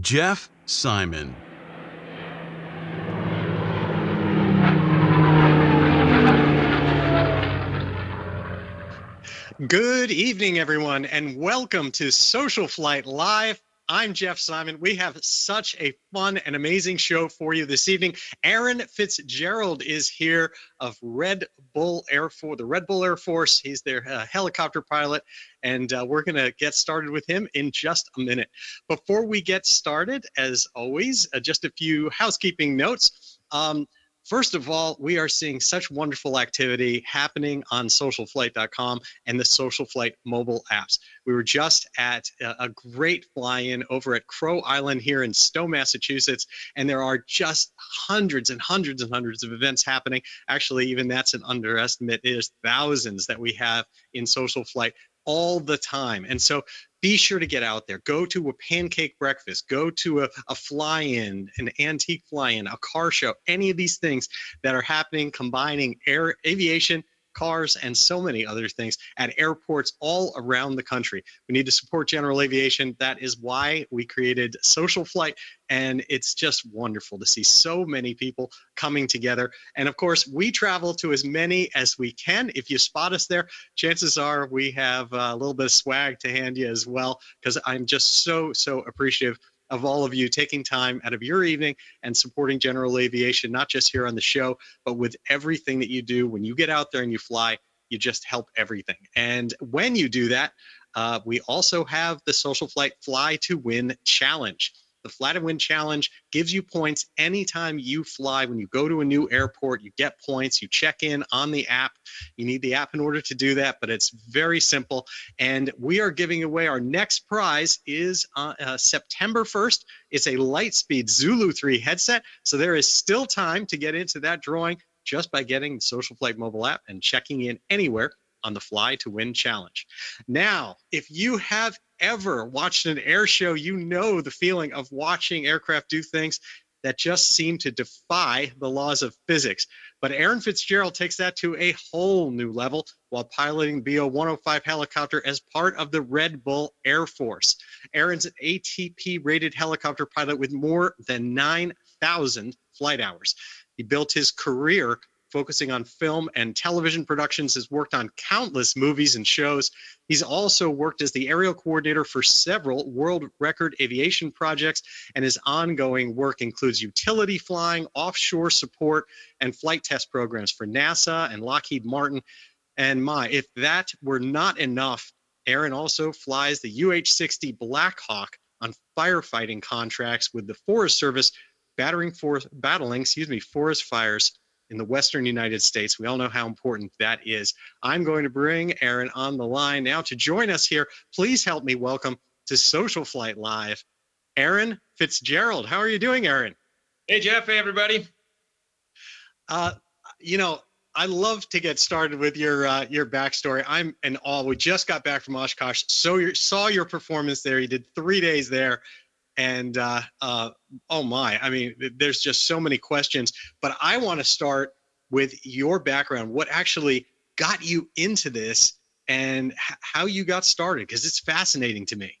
Jeff Simon. Good evening, everyone, and welcome to Social Flight Live. I'm Jeff Simon. We have such a fun and amazing show for you this evening. Aaron Fitzgerald is here of Red Bull Air Force, the Red Bull Air Force. He's their uh, helicopter pilot, and uh, we're going to get started with him in just a minute. Before we get started, as always, uh, just a few housekeeping notes. Um, First of all, we are seeing such wonderful activity happening on socialflight.com and the Social Flight mobile apps. We were just at a great fly in over at Crow Island here in Stow, Massachusetts, and there are just hundreds and hundreds and hundreds of events happening. Actually, even that's an underestimate. Is thousands that we have in Social Flight all the time. And so be sure to get out there. Go to a pancake breakfast, go to a, a fly in, an antique fly in, a car show, any of these things that are happening, combining air aviation cars, and so many other things at airports all around the country. We need to support general aviation. That is why we created Social Flight, and it's just wonderful to see so many people coming together. And of course, we travel to as many as we can. If you spot us there, chances are we have a little bit of swag to hand you as well, because I'm just so, so appreciative of all of you taking time out of your evening and supporting general aviation, not just here on the show, but with everything that you do. When you get out there and you fly, you just help everything. And when you do that, uh, we also have the Social Flight Fly to Win Challenge. The Fly to Win Challenge gives you points anytime you fly. When you go to a new airport, you get points. You check in on the app. You need the app in order to do that, but it's very simple. And we are giving away our next prize is uh, uh, September 1st. It's a Lightspeed Zulu 3 headset. So there is still time to get into that drawing just by getting the Social Flight mobile app and checking in anywhere on the Fly to Win Challenge. Now, if you have ever watched an air show, you know the feeling of watching aircraft do things that just seem to defy the laws of physics. But Aaron Fitzgerald takes that to a whole new level while piloting the BO 105 helicopter as part of the Red Bull Air Force. Aaron's an ATP rated helicopter pilot with more than 9,000 flight hours. He built his career focusing on film and television productions, has worked on countless movies and shows. He's also worked as the aerial coordinator for several world record aviation projects, and his ongoing work includes utility flying, offshore support, and flight test programs for NASA and Lockheed Martin. And my, if that were not enough, Aaron also flies the UH 60 Blackhawk on firefighting contracts with the Forest Service, battering for, battling, excuse me, forest fires in the Western United States. We all know how important that is. I'm going to bring Aaron on the line now to join us here. Please help me welcome to Social Flight Live, Aaron Fitzgerald. How are you doing, Aaron? Hey, Jeff. Hey, everybody. Uh, you know, I love to get started with your uh, your backstory. I'm in awe. We just got back from Oshkosh, so you saw your performance there. You did three days there and uh, uh, oh my i mean there's just so many questions but i want to start with your background. What actually got you into this and h- how you got started? Because it's fascinating to me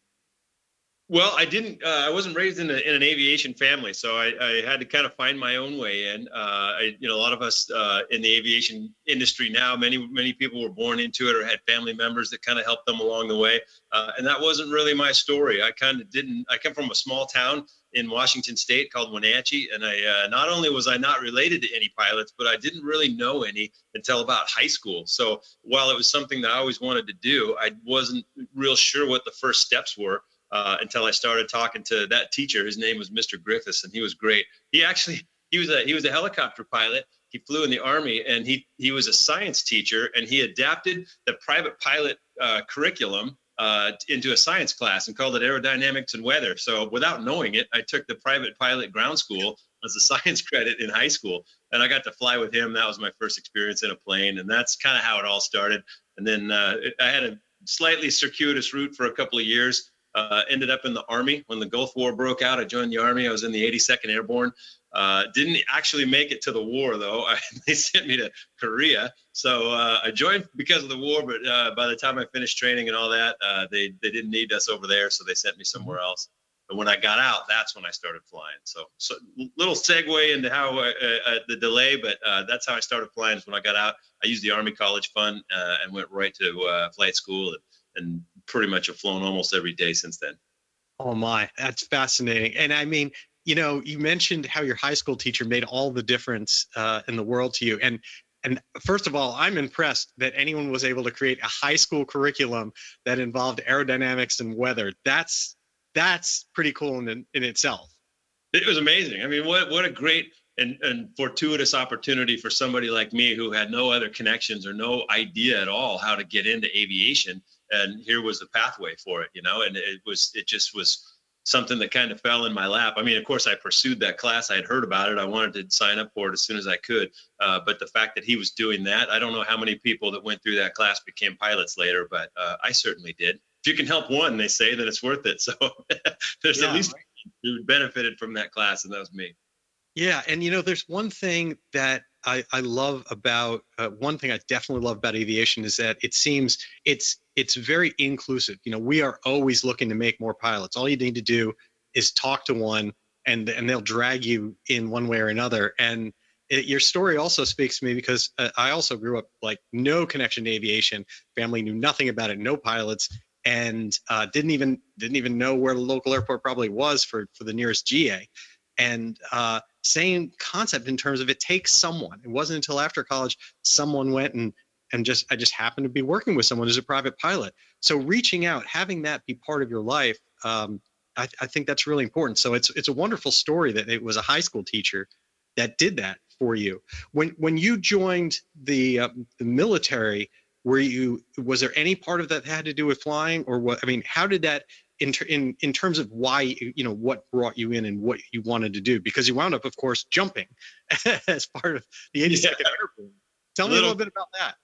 well i didn't uh, i wasn't raised in, a, in, an aviation family so I, I, had to kind of find my own way in. Uh, I, you know a lot of us uh, in the aviation industry now many many people were born into it or had family members that kind of helped them along the way uh, and that wasn't really my story. I kind of didn't i come from a small town in washington state called wenatchee and i uh, not only was i not related to any pilots but i didn't really know any until about high school. So while it was something that i always wanted to do i wasn't real sure what the first steps were uh, until I started talking to that teacher. His name was Mr. Griffiths, and he was great. He actually he was a he was a helicopter pilot. He flew in the army, and he he was a science teacher, and he adapted the private pilot uh, curriculum uh, into a science class and called it aerodynamics and weather. So without knowing it, I took the private pilot ground school as a science credit in high school, and I got to fly with him. That was my first experience in a plane, and that's kind of how it all started. And then uh, I had a slightly circuitous route for a couple of years. Uh, ended up in the Army when the Gulf War broke out. I joined the Army. I was in the 82nd Airborne. Uh, didn't actually make it to the war though. I, they sent me to Korea, so uh, I joined because of the war. But uh, by the time I finished training and all that, uh, they they didn't need us over there, so they sent me somewhere else. But when I got out, that's when I started flying. So, so little segue into how uh, uh, the delay, but that's how I started flying. Is when I got out, I used the Army College Fund and went right to flight school, and, and pretty much have flown almost every day since then. Oh my, that's fascinating. And I mean, you know, you mentioned how your high school teacher made all the difference uh, in the world to you, and and first of all, I'm impressed that anyone was able to create a high school curriculum that involved aerodynamics and weather. That's that's pretty cool in in itself. It was amazing. I mean, what what a great and, and fortuitous opportunity for somebody like me who had no other connections or no idea at all how to get into aviation. And here was the pathway for it, you know, and it was it just was something that kind of fell in my lap. I mean, of course, I pursued that class. I had heard about it. I wanted to sign up for it as soon as I could. Uh, but the fact that he was doing that, I don't know how many people that went through that class became pilots later, but uh, I certainly did. If you can help one, they say that it's worth it. So there's yeah, at least right. who benefited from that class, and that was me. Yeah, and you know, there's one thing that I, I love about uh, one thing I definitely love about aviation is that it seems it's it's very inclusive. You know, we are always looking to make more pilots. All you need to do is talk to one, and and they'll drag you in one way or another. And it, your story also speaks to me because uh, I also grew up like no connection to aviation. Family knew nothing about it, no pilots, and uh, didn't even didn't even know where the local airport probably was for for the nearest GA. And uh, same concept in terms of it takes someone. It wasn't until after college someone went and and just I just happened to be working with someone as a private pilot. So reaching out, having that be part of your life, um, I, I, think that's really important. So it's it's a wonderful story that it was a high school teacher that did that for you. When when you joined the uh, the military, were you was there any part of that that had to do with flying, or what? I mean, how did that in, in in terms of why you know what brought you in and what you wanted to do because you wound up of course jumping as part of the 82nd yeah. airborne. Tell me a little bit about that.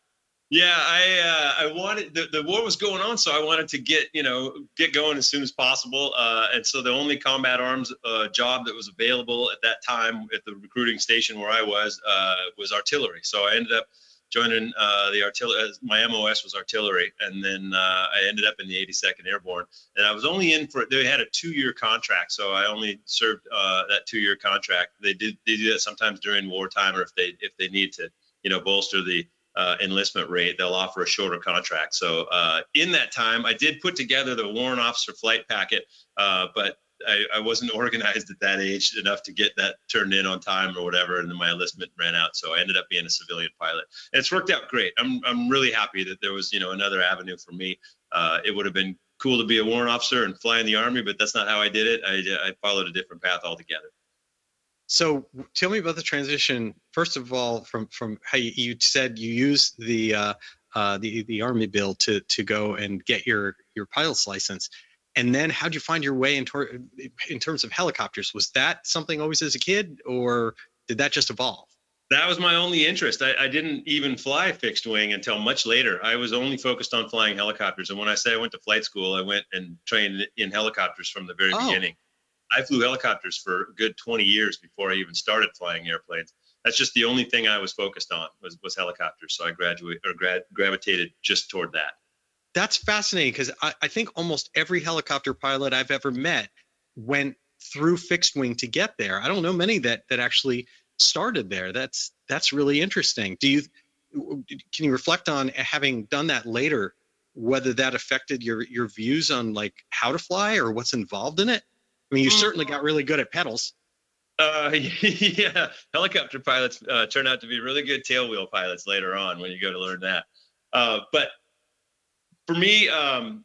Yeah i uh, i wanted the, the war was going on so i wanted to get you know get going as soon as possible uh, and so the only combat arms uh, job that was available at that time at the recruiting station where i was uh, was artillery. So i ended up joining uh, the artillery. My MOS was artillery, and then uh, I ended up in the 82nd Airborne. And I was only in for they had a two-year contract, so I only served uh, that two-year contract. They did they do that sometimes during wartime, or if they if they need to, you know, bolster the uh, enlistment rate, they'll offer a shorter contract. So uh, in that time, I did put together the warrant officer flight packet, uh, but I, I, wasn't organized at that age enough to get that turned in on time or whatever, and then my enlistment ran out. So I ended up being a civilian pilot, and it's worked out great. I'm I'm really happy that there was you know another avenue for me. Uh, it would have been cool to be a warrant officer and fly in the army, but that's not how I did it. I I followed a different path altogether. So tell me about the transition. First of all, from from how you, you said you used the uh, uh, the the army bill to to go and get your your pilot's license and then how'd you find your way in, tor- in terms of helicopters? Was that something always as a kid or did that just evolve? That was my only interest. I, I, didn't even fly fixed wing until much later. I was only focused on flying helicopters. And when i say i went to flight school i went and trained in helicopters from the very oh. beginning. I flew helicopters for a good 20 years before i even started flying airplanes. That's just the only thing i was focused on was, was helicopters. So i graduated or grad, gravitated just toward that that's fascinating because I, I think almost every helicopter pilot I've ever met went through fixed wing to get there. I don't know many that that actually started there. That's that's really interesting. Do you can you reflect on having done that later, whether that affected your your views on like how to fly or what's involved in it? I mean, you certainly got really good at pedals. Uh, yeah, helicopter pilots uh, turn out to be really good tailwheel pilots later on when you go to learn that. Uh, but for me, um,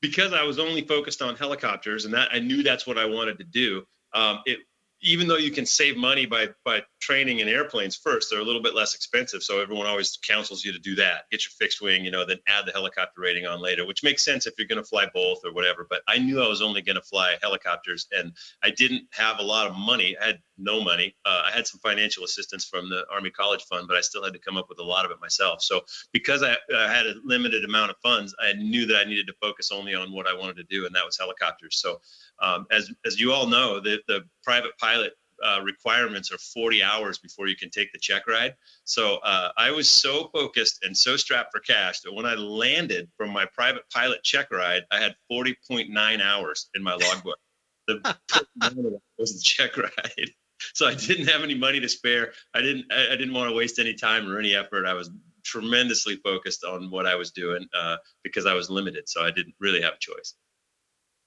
because I was only focused on helicopters and that I knew that's what I wanted to do. Um, it even though you can save money by by training in airplanes first, they're a little bit less expensive. So everyone always counsels you to do that. Get your fixed wing, you know, then add the helicopter rating on later, which makes sense if you're going to fly both or whatever. But I knew I was only going to fly helicopters, and I didn't have a lot of money. I had no money. Uh, I had some financial assistance from the Army College Fund, but I still had to come up with a lot of it myself. So because I, I had a limited amount of funds, I knew that I needed to focus only on what I wanted to do, and that was helicopters. So um, as as you all know, the the private pilot uh, requirements are 40 hours before you can take the check ride. So uh, I was so focused and so strapped for cash that when I landed from my private pilot check ride, I had 40.9 hours in my logbook. the was the check ride. So I didn't have any money to spare. I didn't. I, I didn't want to waste any time or any effort. I was tremendously focused on what I was doing uh, because I was limited. So I didn't really have a choice.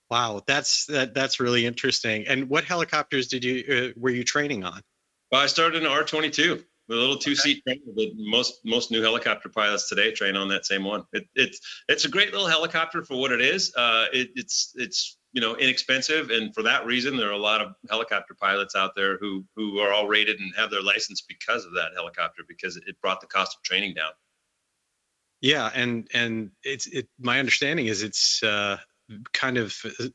Wow, that's that that's really interesting. And what helicopters did you uh, were you training on? Well, I started in R22 with a little two-seat okay. trainer that most most new helicopter pilots today train on that same one. It, it's it's a great little helicopter for what it is. Uh, it, it's it's you know inexpensive, and for that reason, there are a lot of helicopter pilots out there who who are all rated and have their license because of that helicopter because it brought the cost of training down. Yeah, and and it's it. My understanding is it's uh, kind of uh,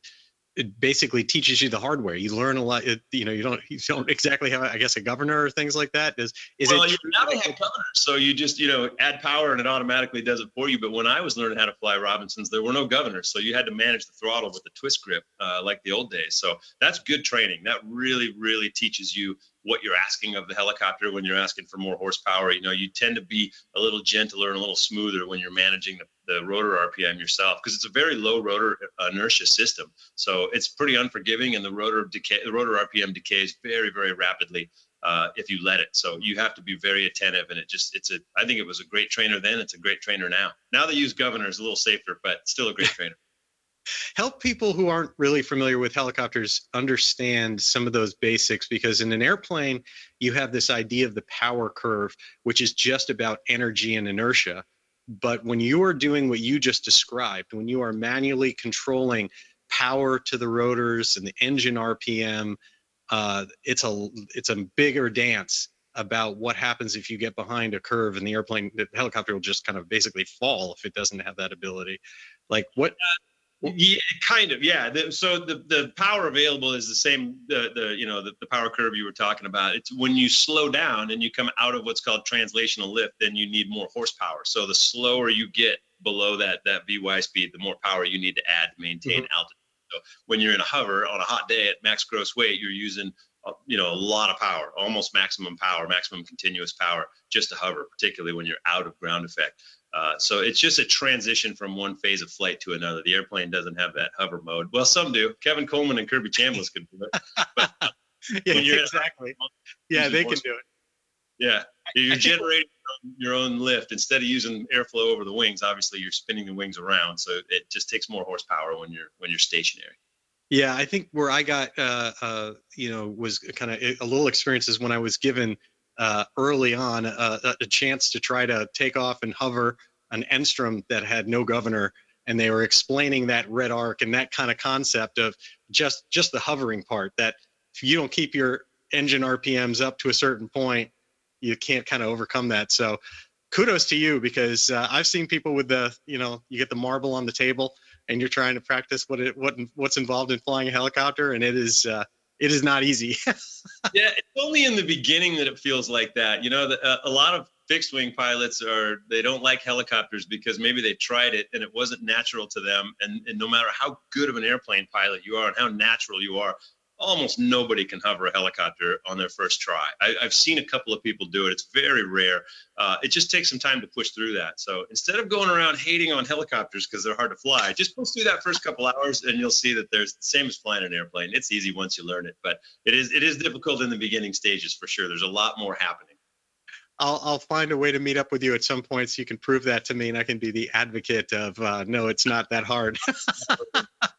it basically teaches you the hardware. You learn a lot. It, you know, you don't you don't exactly have, I guess, a governor or things like that. Is is well, it? now they have governors, so you just you know add power and it automatically does it for you. But when I was learning how to fly Robinsons, there were no governors, so you had to manage the throttle with the twist grip, uh, like the old days. So that's good training. That really really teaches you what you're asking of the helicopter when you're asking for more horsepower. You know, you tend to be a little gentler and a little smoother when you're managing the, the rotor RPM yourself because it's a very low rotor inertia system. So it's pretty unforgiving, and the rotor decay, the rotor RPM decays very, very rapidly uh, if you let it. So you have to be very attentive, and it just it's a. I think it was a great trainer then. It's a great trainer now. Now they use governors a little safer, but still a great trainer help people who aren't really familiar with helicopters understand some of those basics because in an airplane you have this idea of the power curve which is just about energy and inertia but when you are doing what you just described when you are manually controlling power to the rotors and the engine rpm uh, it's a it's a bigger dance about what happens if you get behind a curve and the airplane the helicopter will just kind of basically fall if it doesn't have that ability. Like what yeah, kind of. Yeah. The, so the, the power available is the same. The, the you know the, the power curve you were talking about. It's when you slow down and you come out of what's called translational lift, then you need more horsepower. So the slower you get below that that VY speed, the more power you need to add to maintain mm-hmm. altitude. So when you're in a hover on a hot day at max gross weight, you're using uh, you know a lot of power, almost maximum power, maximum continuous power just to hover, particularly when you're out of ground effect. Uh, so it's just a transition from one phase of flight to another. The airplane doesn't have that hover mode. Well, some do. Kevin Coleman and Kirby Chambliss could do it. But yeah, exactly. Yeah, they can do it. Yeah, you're generating your own lift instead of using airflow over the wings. Obviously, you're spinning the wings around, so it just takes more horsepower when you're when you're stationary. Yeah, I think where I got, uh, uh, you know, was kind of a little experience is when I was given uh, early on uh, a chance to try to take off and hover an Enstrom that had no governor, and they were explaining that red arc and that kind of concept of just just the hovering part. That if you don't keep your engine RPMs up to a certain point, you can't kind of overcome that. So kudos to you because uh, I've seen people with the you know you get the marble on the table and you're trying to practice what it what what's involved in flying a helicopter and it is uh, it is not easy. yeah, it's only in the beginning that it feels like that. You know, the, uh, a lot of fixed wing pilots are they don't like helicopters because maybe they tried it and it wasn't natural to them. And, and no matter how good of an airplane pilot you are and how natural you are, almost nobody can hover a helicopter on their first try. I, have seen a couple of people do it. It's very rare. Uh, it just takes some time to push through that. So instead of going around hating on helicopters because they're hard to fly, just push through that first couple hours and you'll see that there's the same as flying an airplane. It's easy once you learn it, but it is it is difficult in the beginning stages for sure. There's a lot more happening. I'll, I'll find a way to meet up with you at some point so you can prove that to me and I can be the advocate of uh, no, it's not that hard.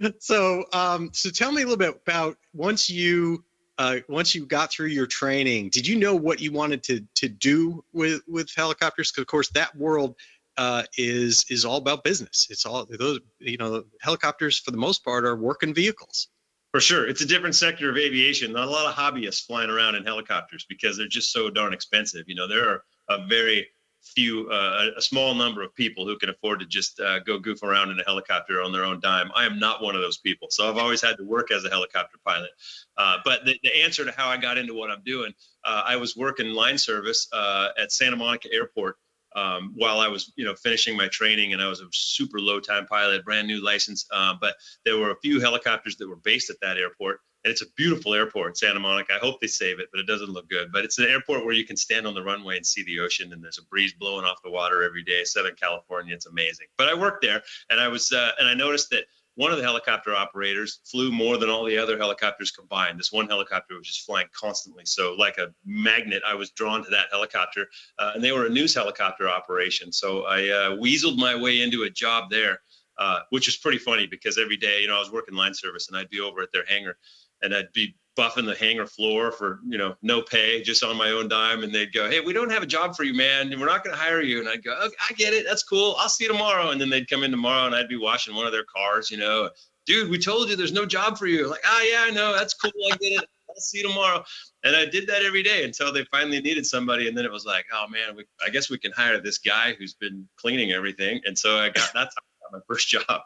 so um, so tell me a little bit about once you uh, once you got through your training did you know what you wanted to to do with with helicopters because of course that world uh, is is all about business it's all those you know helicopters for the most part are working vehicles For sure. It's a different sector of aviation. Not a lot of hobbyists flying around in helicopters because they're just so darn expensive. You know, there are a very few, uh, a small number of people who can afford to just uh, go goof around in a helicopter on their own dime. I am not one of those people. So I've always had to work as a helicopter pilot. Uh, but the, the, answer to how I got into what I'm doing, uh, I was working line service uh, at Santa Monica Airport um, while I was, you know, finishing my training, and I was a super low time pilot, brand new license. Uh, but there were a few helicopters that were based at that airport, and it's a beautiful airport, Santa Monica. I hope they save it, but it doesn't look good. But it's an airport where you can stand on the runway and see the ocean, and there's a breeze blowing off the water every day. Southern California, it's amazing. But I worked there, and I was, uh, and I noticed that one of the helicopter operators flew more than all the other helicopters combined. This one helicopter was just flying constantly. So, like a magnet, I was drawn to that helicopter. Uh, and they were a news helicopter operation. So, I uh, weaseled my way into a job there, uh, which was pretty funny because every day, you know, I was working line service and I'd be over at their hangar and I'd be buffing the hangar floor for you know no pay just on my own dime. And they'd go hey we don't have a job for you man. We're not going to hire you. And i'd go okay, i get it. That's cool. I'll see you tomorrow. And then they'd come in tomorrow and i'd be washing one of their cars you know. Dude we told you there's no job for you. Like oh yeah i know. That's cool. I get it. I'll see you tomorrow. And i did that every day until they finally needed somebody. And then it was like oh man we, i guess we can hire this guy who's been cleaning everything. And so i got that's my first job.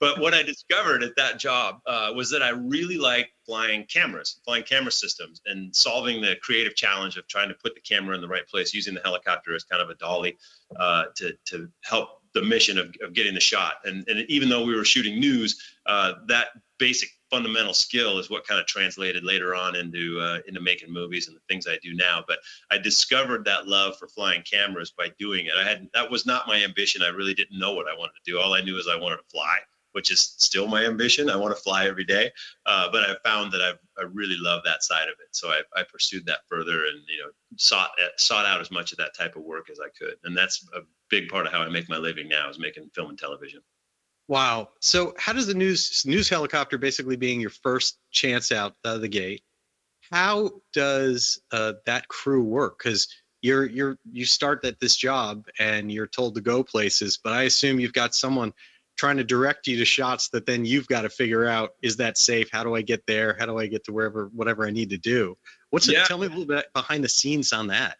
But what I discovered at that job uh, was that I really like flying cameras, flying camera systems, and solving the creative challenge of trying to put the camera in the right place, using the helicopter as kind of a dolly uh, to to help the mission of, of getting the shot. And and even though we were shooting news, uh, that basic fundamental skill is what kind of translated later on into uh, into making movies and the things I do now. But I discovered that love for flying cameras by doing it. I had that was not my ambition. I really didn't know what I wanted to do. All I knew is I wanted to fly, which is still my ambition. I want to fly every day. Uh, but I found that I I really love that side of it. So I, I pursued that further and you know sought sought out as much of that type of work as I could. And that's a big part of how I make my living now is making film and television. Wow. So how does the news news helicopter basically being your first chance out of the gate? How does uh, that crew work? Because you're you're you start at this job and you're told to go places, but I assume you've got someone trying to direct you to shots that then you've got to figure out is that safe? How do I get there? How do I get to wherever whatever I need to do? What's yeah. it? Tell me a little bit behind the scenes on that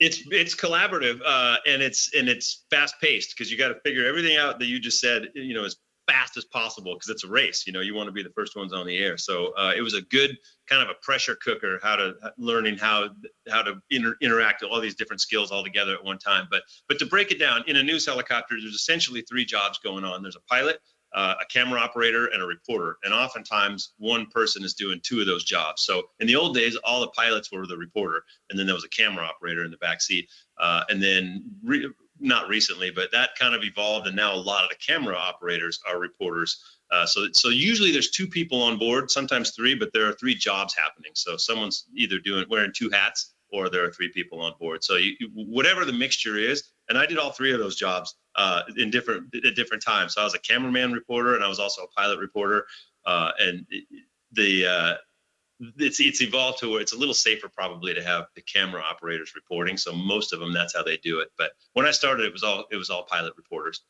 it's it's collaborative uh, and it's and it's fast paced because you got to figure everything out that you just said you know as fast as possible because it's a race you know you want to be the first ones on the air. So uh, it was a good kind of a pressure cooker how to learning how how to inter- interact all these different skills all together at one time. But but to break it down in a news helicopter there's essentially three jobs going on. There's a pilot uh, a camera operator and a reporter. And oftentimes one person is doing two of those jobs. So in the old days, all the pilots were the reporter, and then there was a camera operator in the back seat. Uh, and then re- not recently, but that kind of evolved, and now a lot of the camera operators are reporters. Uh, so, so usually there's two people on board, sometimes three, but there are three jobs happening. So someone's either doing wearing two hats, or there are three people on board. So you, whatever the mixture is, and I did all three of those jobs uh, in different at different times. So I was a cameraman reporter, and I was also a pilot reporter. Uh, and the uh, it's it's evolved to where it's a little safer probably to have the camera operators reporting. So most of them that's how they do it. But when I started, it was all it was all pilot reporters.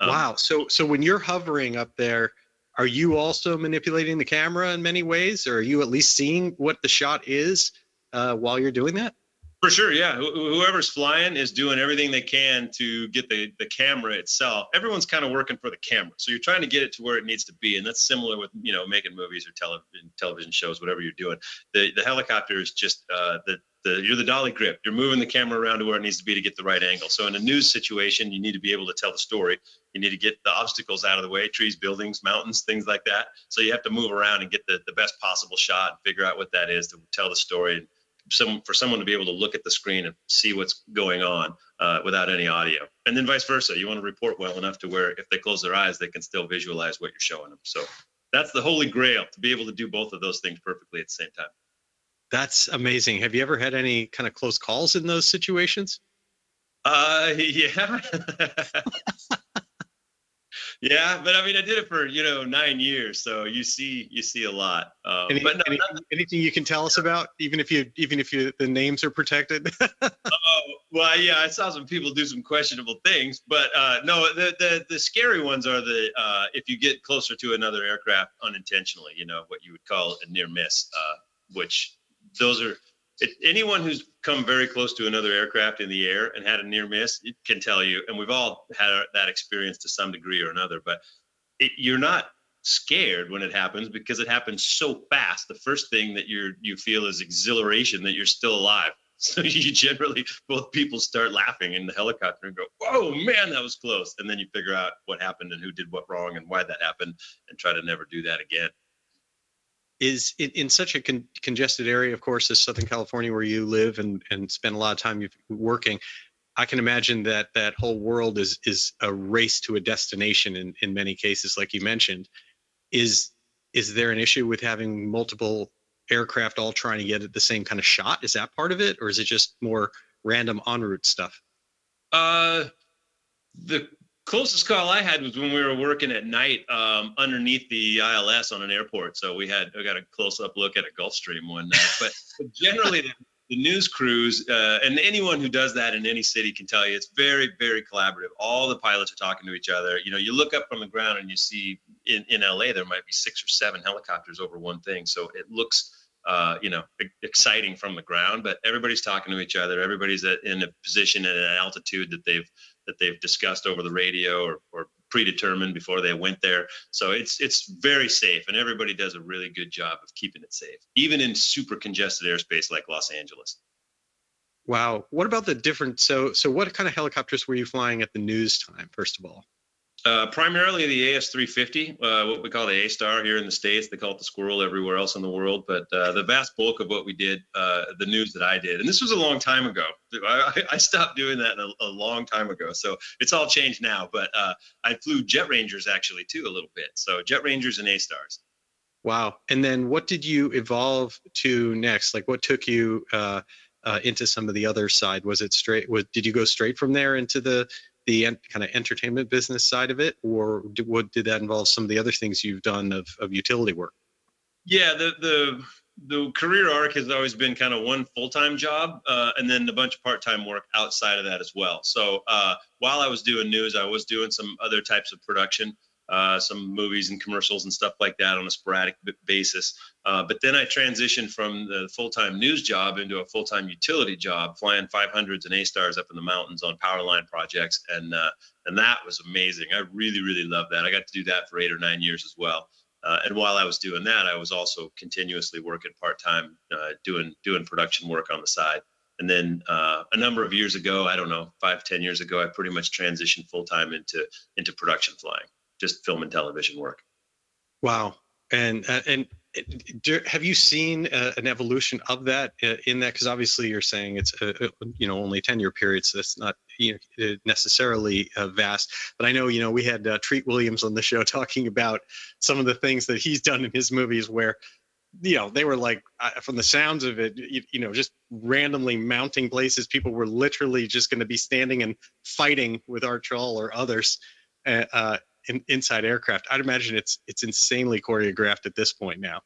Um, wow. So so when you're hovering up there, are you also manipulating the camera in many ways, or are you at least seeing what the shot is uh, while you're doing that? For sure, yeah. Wh- whoever's flying is doing everything they can to get the, the camera itself. Everyone's kind of working for the camera, so you're trying to get it to where it needs to be, and that's similar with you know making movies or television television shows, whatever you're doing. The the helicopter is just uh, the the you're the dolly grip. You're moving the camera around to where it needs to be to get the right angle. So in a news situation, you need to be able to tell the story. You need to get the obstacles out of the way, trees, buildings, mountains, things like that. So you have to move around and get the the best possible shot and figure out what that is to tell the story some for someone to be able to look at the screen and see what's going on uh, without any audio. And then vice versa you want to report well enough to where if they close their eyes they can still visualize what you're showing them so that's the holy grail to be able to do both of those things perfectly at the same time. That's amazing. Have you ever had any kind of close calls in those situations? Uh yeah Yeah, but I mean, I did it for you know nine years, so you see you see a lot. Um, Any, but no, any- not- anything you can tell us about, even if you even if you the names are protected? oh, well, yeah, I saw some people do some questionable things, but uh, no, the, the the scary ones are the uh, if you get closer to another aircraft unintentionally, you know what you would call a near miss, uh, which those are it, anyone who's come very close to another aircraft in the air and had a near miss can tell you, and we've all had that experience to some degree or another, but it, you're not scared when it happens because it happens so fast. The first thing that you're you feel is exhilaration that you're still alive. So you generally both people start laughing in the helicopter and go, "Whoa, man, that was close!" And then you figure out what happened and who did what wrong and why that happened, and try to never do that again. Is in, in such a con- congested area, of course, as Southern California, where you live and and spend a lot of time working. I can imagine that that whole world is is a race to a destination in in many cases, like you mentioned. Is is there an issue with having multiple aircraft all trying to get at the same kind of shot? Is that part of it, or is it just more random en route stuff? Uh, the closest call I had was when we were working at night um, underneath the ILS on an airport. So we had we got a close up look at a Gulfstream one night. But, generally, the, the news crews uh, and anyone who does that in any city can tell you it's very very collaborative. All the pilots are talking to each other. You know, you look up from the ground and you see in in LA there might be six or seven helicopters over one thing. So it looks uh, you know, exciting from the ground, but everybody's talking to each other. Everybody's in a position at an altitude that they've that they've discussed over the radio or, or predetermined before they went there. So it's it's very safe, and everybody does a really good job of keeping it safe, even in super congested airspace like Los Angeles. Wow. What about the different? So so what kind of helicopters were you flying at the news time? First of all. Uh, primarily the AS350, uh, what we call the A Star here in the States. They call it the Squirrel everywhere else in the world. But uh, the vast bulk of what we did, uh, the news that I did, and this was a long time ago. I, I stopped doing that a, a long time ago. So it's all changed now. But uh, I flew Jet Rangers actually too a little bit. So Jet Rangers and A Stars. Wow. And then what did you evolve to next? Like what took you uh, uh, into some of the other side? Was it straight? Was, did you go straight from there into the the en- kind of entertainment business side of it, or did, what did that involve? Some of the other things you've done of, of utility work. Yeah, the the the career arc has always been kind of one full time job, uh, and then a bunch of part time work outside of that as well. So uh, while I was doing news, I was doing some other types of production, uh, some movies and commercials and stuff like that on a sporadic b- basis. Uh, but then I transitioned from the full time news job into a full time utility job, flying 500s and A stars up in the mountains on power line projects, and uh, and that was amazing. I really really loved that. I got to do that for eight or nine years as well. Uh, and while I was doing that, I was also continuously working part time, uh, doing doing production work on the side. And then uh, a number of years ago, I don't know, five ten years ago, I pretty much transitioned full time into into production flying, just film and television work. Wow. And uh, and do, have you seen uh, an evolution of that uh, in that? Because obviously you're saying it's a, a, you know only a ten year period, so that's not you know uh, necessarily uh, vast. But I know you know we had uh, Treat Williams on the show talking about some of the things that he's done in his movies where you know they were like uh, from the sounds of it you, you know just randomly mounting places people were literally just going to be standing and fighting with Archall or others uh, uh, in, inside aircraft i'd imagine it's it's insanely choreographed at this point now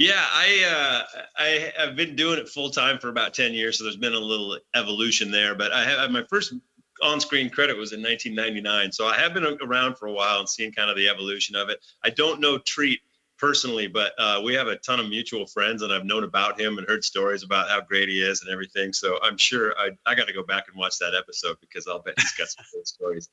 Yeah, I uh, I have been doing it full time for about ten years, so there's been a little evolution there. But I have my first on-screen credit was in 1999, so I have been around for a while and seen kind of the evolution of it. I don't know Treat personally, but uh, we have a ton of mutual friends, and I've known about him and heard stories about how great he is and everything. So I'm sure I I got to go back and watch that episode because I'll bet he's got some good stories.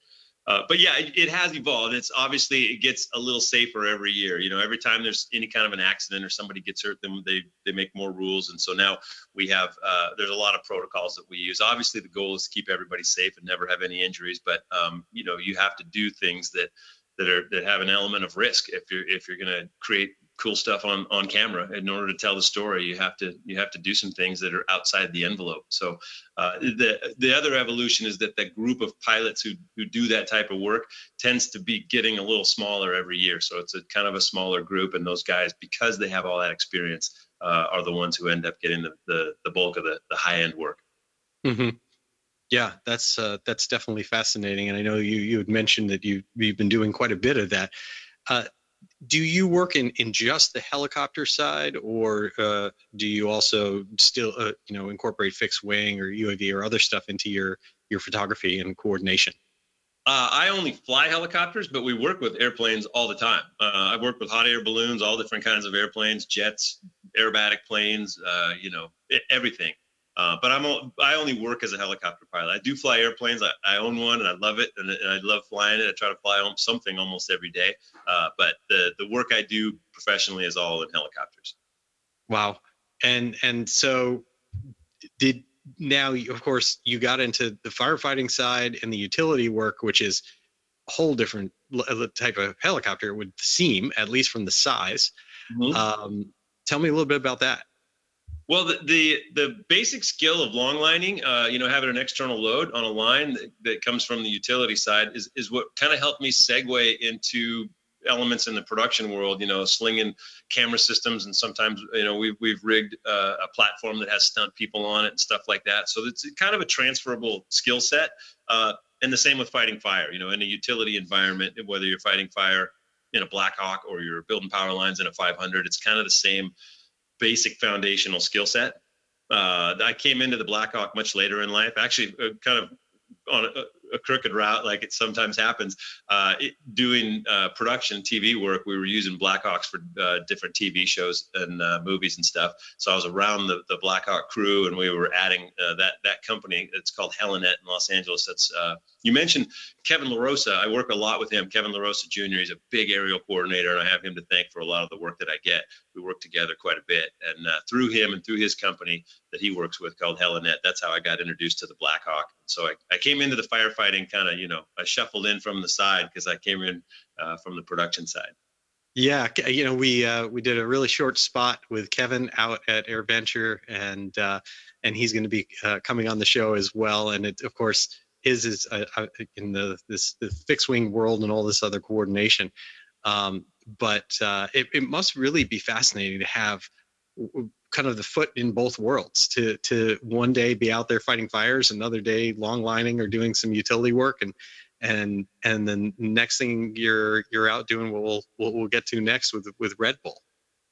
Uh, but yeah, it, it has evolved. It's obviously it gets a little safer every year. You know, every time there's any kind of an accident or somebody gets hurt, then they they make more rules, and so now we have uh, there's a lot of protocols that we use. Obviously, the goal is to keep everybody safe and never have any injuries, but um, you know, you have to do things that that are that have an element of risk if you're if you're going to create cool stuff on on camera. In order to tell the story you have to you have to do some things that are outside the envelope. So uh, the the other evolution is that that group of pilots who who do that type of work tends to be getting a little smaller every year. So it's a kind of a smaller group and those guys because they have all that experience uh, are the ones who end up getting the, the the bulk of the the high end work. Hmm Yeah, that's uh, that's definitely fascinating, and I know you you had mentioned that you you've been doing quite a bit of that. Uh, do you work in in just the helicopter side, or uh, do you also still uh, you know incorporate fixed wing or UAV or other stuff into your your photography and coordination? Uh, I only fly helicopters, but we work with airplanes all the time. Uh, I work with hot air balloons, all different kinds of airplanes, jets, aerobatic planes, uh, you know, everything. Uh, but I'm I only work as a helicopter pilot. I do fly airplanes. I, I own one and I love it and, and I love flying it. I try to fly home something almost every day. Uh, but the the work I do professionally is all in helicopters. Wow. And and so did now of course you got into the firefighting side and the utility work, which is a whole different type of helicopter. It would seem, at least from the size. Mm-hmm. Um, tell me a little bit about that. Well, the, the, the basic skill of long lining, uh, you know, having an external load on a line that, that comes from the utility side is, is what kind of helped me segue into elements in the production world, you know, slinging camera systems. And sometimes, you know, we've, we've rigged uh, a platform that has stunt people on it and stuff like that. So it's kind of a transferable skill set. Uh, and the same with fighting fire, you know, in a utility environment, whether you're fighting fire in a Blackhawk or you're building power lines in a 500, it's kind of the same basic foundational skill set. Uh, I came into the Blackhawk much later in life, actually, uh, kind of on a, a crooked route, like it sometimes happens. Uh, it, doing uh, production TV work, we were using Blackhawks for uh, different TV shows and uh, movies and stuff. So I was around the, the Blackhawk crew, and we were adding that that company. It's called Helinet in Los Angeles. That's you mentioned Kevin LaRosa. I work a lot with him. Kevin LaRosa Jr. He's a big aerial coordinator, and I have him to thank for a lot of the work that I get. We work together quite a bit, and through him and through his company that he works with called Helinet, that's how I got introduced to the Blackhawk. So I, I came into the firefighting kind of, you know, I shuffled in from the side because I came in uh, from the production side. Yeah, you know, we uh, we did a really short spot with Kevin out at AirVenture, and uh, and he's going to be uh, coming on the show as well. And it, of course, his is uh, uh, in the this the fixed wing world and all this other coordination. Um, but uh, it, it must really be fascinating to have kind of the foot in both worlds to to one day be out there fighting fires another day long lining or doing some utility work and and and then next thing you're you're out doing what we'll what we'll get to next with with red bull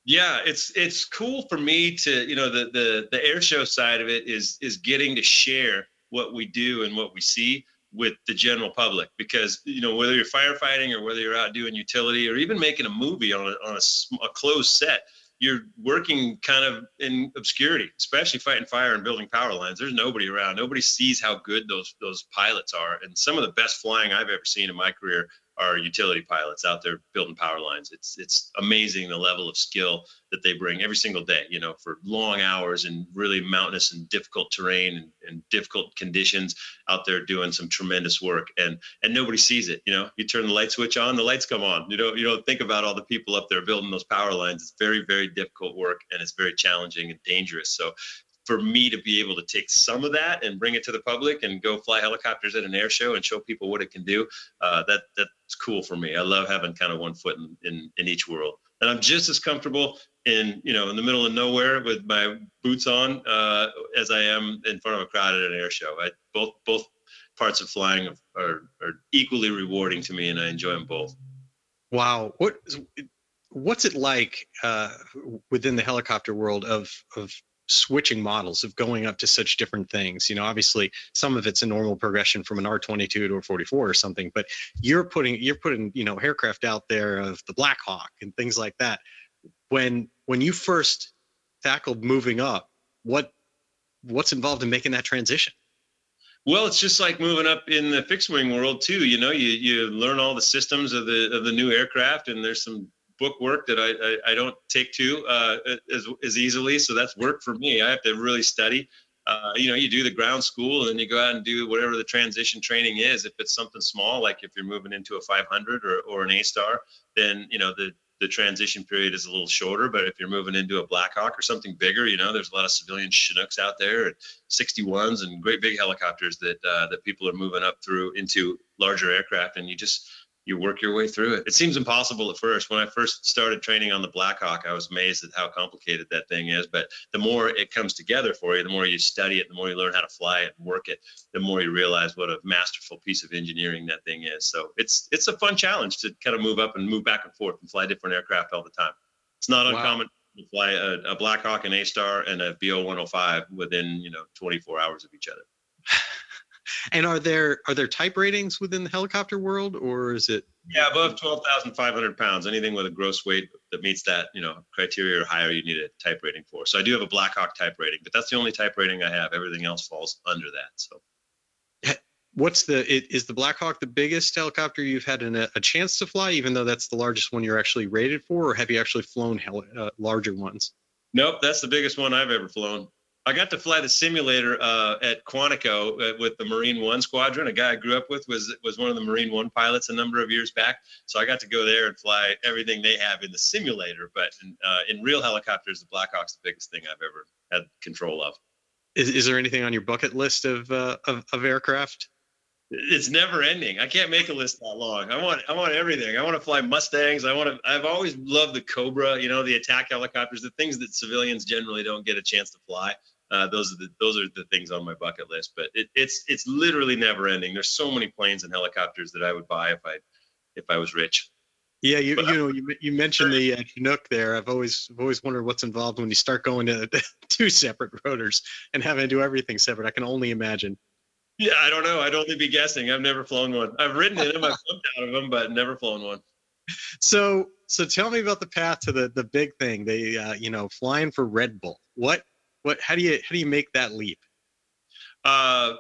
yeah it's it's cool for me to you know the the the air show side of it is is getting to share what we do and what we see with the general public because you know whether you're firefighting or whether you're out doing utility or even making a movie on a, on a, a closed set you're working kind of in obscurity, especially fighting fire and building power lines. There's nobody around. Nobody sees how good those those pilots are. And some of the best flying I've ever seen in my career are utility pilots out there building power lines. It's it's amazing the level of skill that they bring every single day. You know, for long hours and really mountainous and difficult terrain and, and difficult conditions out there doing some tremendous work. And and nobody sees it. You know, you turn the light switch on, the lights come on. You don't you don't think about all the people up there building those power lines. It's very very difficult work and it's very challenging and dangerous. So for me to be able to take some of that and bring it to the public and go fly helicopters at an air show and show people what it can do, uh, that that's cool for me. I love having kind of one foot in, in, in each world, and I'm just as comfortable in you know in the middle of nowhere with my boots on uh, as I am in front of a crowd at an air show. I, both both parts of flying are, are equally rewarding to me, and I enjoy them both. Wow, what what's it like uh, within the helicopter world of of switching models of going up to such different things you know obviously some of it's a normal progression from an r22 to a 44 or something but you're putting you're putting you know aircraft out there of the black hawk and things like that when when you first tackled moving up what what's involved in making that transition well, it's just like moving up in the fixed wing world too. You know, you you learn all the systems of the of the new aircraft, and there's some book work that I, I, I don't take to uh, as, as easily. So that's work for me. I have to really study. Uh, you know, you do the ground school and then you go out and do whatever the transition training is. If it's something small, like if you're moving into a 500 or, or an A star, then, you know, the, the transition period is a little shorter. But if you're moving into a Blackhawk or something bigger, you know, there's a lot of civilian Chinooks out there and 61s and great big helicopters that, uh, that people are moving up through into larger aircraft. And you just, you work your way through it. It seems impossible at first. When I first started training on the Blackhawk, I was amazed at how complicated that thing is. But the more it comes together for you, the more you study it, the more you learn how to fly it and work it, the more you realize what a masterful piece of engineering that thing is. So it's it's a fun challenge to kind of move up and move back and forth and fly different aircraft all the time. It's not wow. uncommon to fly a, a Blackhawk, an A Star, and a BO 105 within you know 24 hours of each other. And are there are there type ratings within the helicopter world, or is it? Yeah, above twelve thousand five hundred pounds, anything with a gross weight that meets that you know criteria or higher, you need a type rating for. So I do have a Blackhawk type rating, but that's the only type rating I have. Everything else falls under that. So. What's the is the Blackhawk the biggest helicopter you've had an, a chance to fly, even though that's the largest one you're actually rated for, or have you actually flown heli- uh, larger ones? Nope, that's the biggest one I've ever flown. I got to fly the simulator uh, at Quantico uh, with the Marine One squadron. A guy I grew up with was was one of the Marine One pilots a number of years back. So I got to go there and fly everything they have in the simulator. But in, uh, in real helicopters, the Blackhawk's the biggest thing I've ever had control of. Is, is there anything on your bucket list of, uh, of, of aircraft? it's never ending. I can't make a list that long. I want I want everything. I want to fly Mustangs. I want to I've always loved the Cobra, you know, the attack helicopters, the things that civilians generally don't get a chance to fly uh, those are the those are the things on my bucket list. But it, it's it's literally never ending. There's so many planes and helicopters that I would buy if I if I was rich. Yeah, you but, you know you, you mentioned the uh, Chinook there. I've always I've always wondered what's involved when you start going to two separate rotors and having to do everything separate. I can only imagine. Yeah, I don't know. I'd only be guessing. I've never flown one. I've ridden in them. I've jumped out of them, but never flown one. So so tell me about the path to the the big thing. They uh, you know flying for Red Bull. What what? How do you how do you make that leap? Uh,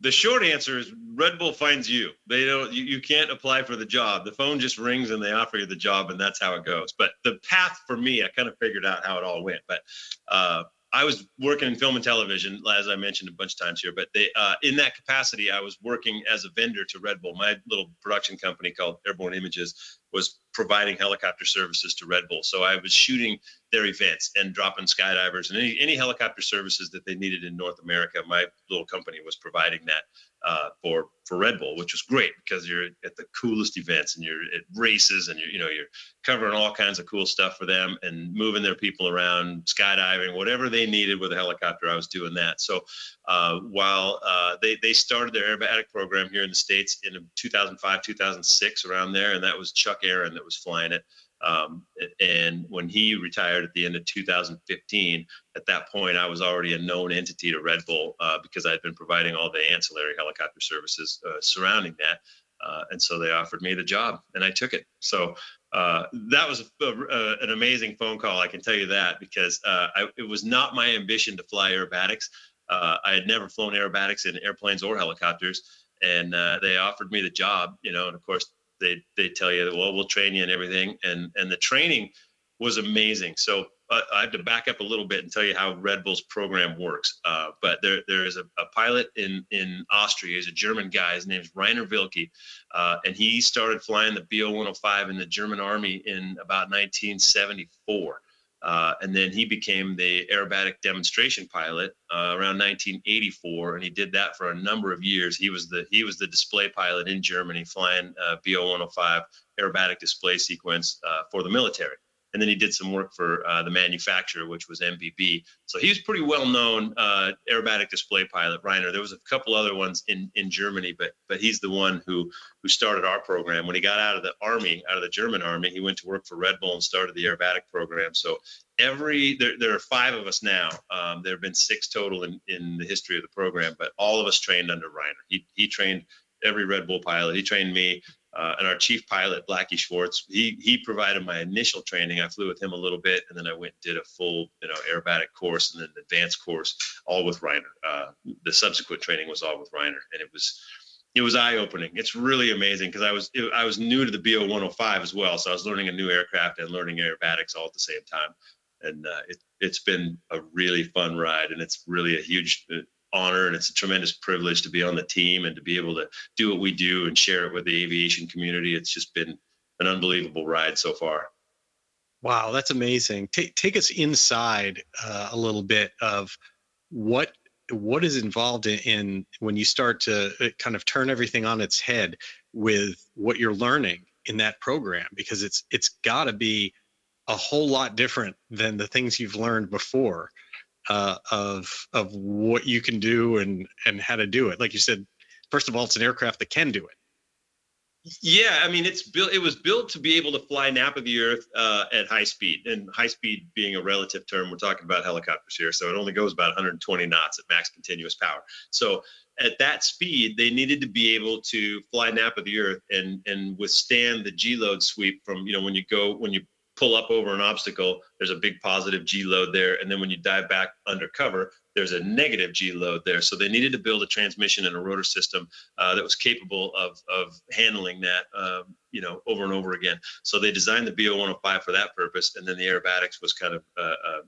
the short answer is Red Bull finds you. They don't. You, you can't apply for the job. The phone just rings and they offer you the job, and that's how it goes. But the path for me, I kind of figured out how it all went. But uh, I was working in film and television, as I mentioned a bunch of times here. But they, uh, in that capacity, I was working as a vendor to Red Bull. My little production company called Airborne Images was providing helicopter services to Red Bull. So I was shooting their events and dropping skydivers and any, any helicopter services that they needed in North America. My little company was providing that uh, for for Red Bull, which was great because you're at the coolest events and you're at races and you're you know you're covering all kinds of cool stuff for them and moving their people around, skydiving, whatever they needed with a helicopter. I was doing that. So uh, while uh, they they started their aerobatic program here in the states in 2005 2006 around there, and that was Chuck Aaron that was flying it. Um, and when he retired at the end of 2015, at that point, I was already a known entity to Red Bull uh, because I had been providing all the ancillary helicopter services uh, surrounding that. Uh, and so they offered me the job, and I took it. So uh, that was a, a, an amazing phone call. I can tell you that because uh, I, it was not my ambition to fly aerobatics. Uh, I had never flown aerobatics in airplanes or helicopters, and they offered me the job. You know, and of course, they they tell you, well, we'll train you and everything, and and the training was amazing. So uh, I have to back up a little bit and tell you how Red Bull's program works. Uh, but there there is a, a, pilot in in Austria. He's a German guy. His name's Rainer Wilke, uh, and he started flying the BO 105 in the German Army in about 1974. Uh, and then he became the aerobatic demonstration pilot uh, around 1984, and he did that for a number of years. He was the he was the display pilot in Germany, flying uh, BO 105 aerobatic display sequence uh, for the military and then he did some work for uh, the manufacturer, which was MBB. So he was pretty well known uh, aerobatic display pilot, Rainer. There was a couple other ones in in Germany, but but he's the one who who started our program. When he got out of the army, out of the German army, he went to work for Red Bull and started the aerobatic program. So every there, there are five of us now. Um, there have been six total in in the history of the program, but all of us trained under Rainer. He he trained every Red Bull pilot. He trained me. Uh, and our chief pilot, Blacky Schwarz, he he provided my initial training. I flew with him a little bit, and then I went and did a full, you know, aerobatic course and then an advanced course, all with Rainer. Uh, the subsequent training was all with Rainer, and it was it was eye opening. It's really amazing because I was it, I was new to the BO 105 as well, so I was learning a new aircraft and learning aerobatics all at the same time, and uh, it it's been a really fun ride, and it's really a huge uh, honor and it's a tremendous privilege to be on the team and to be able to do what we do and share it with the aviation community. It's just been an unbelievable ride so far. Wow, that's amazing. Take take us inside uh, a little bit of what what is involved in, in, when you start to uh, kind of turn everything on its head. with what you're learning in that program because it's it's got to be a whole lot different than the things you've learned before uh, of of what you can do and and how to do it. Like you said, first of all, it's an aircraft that can do it. Yeah, I mean, it's built. It was built to be able to fly nap of the earth uh, at high speed, and high speed being a relative term, we're talking about helicopters here, so it only goes about 120 knots at max continuous power. So at that speed, they needed to be able to fly nap of the earth and and withstand the G load sweep from you know when you go when you pull up over an obstacle, there's a big positive G load there. And then when you dive back under cover, there's a negative G load there. So they needed to build a transmission and a rotor system uh, that was capable of, of handling that, um, you know, over and over again. So they designed the BO-105 for that purpose. And then the aerobatics was kind of uh, uh,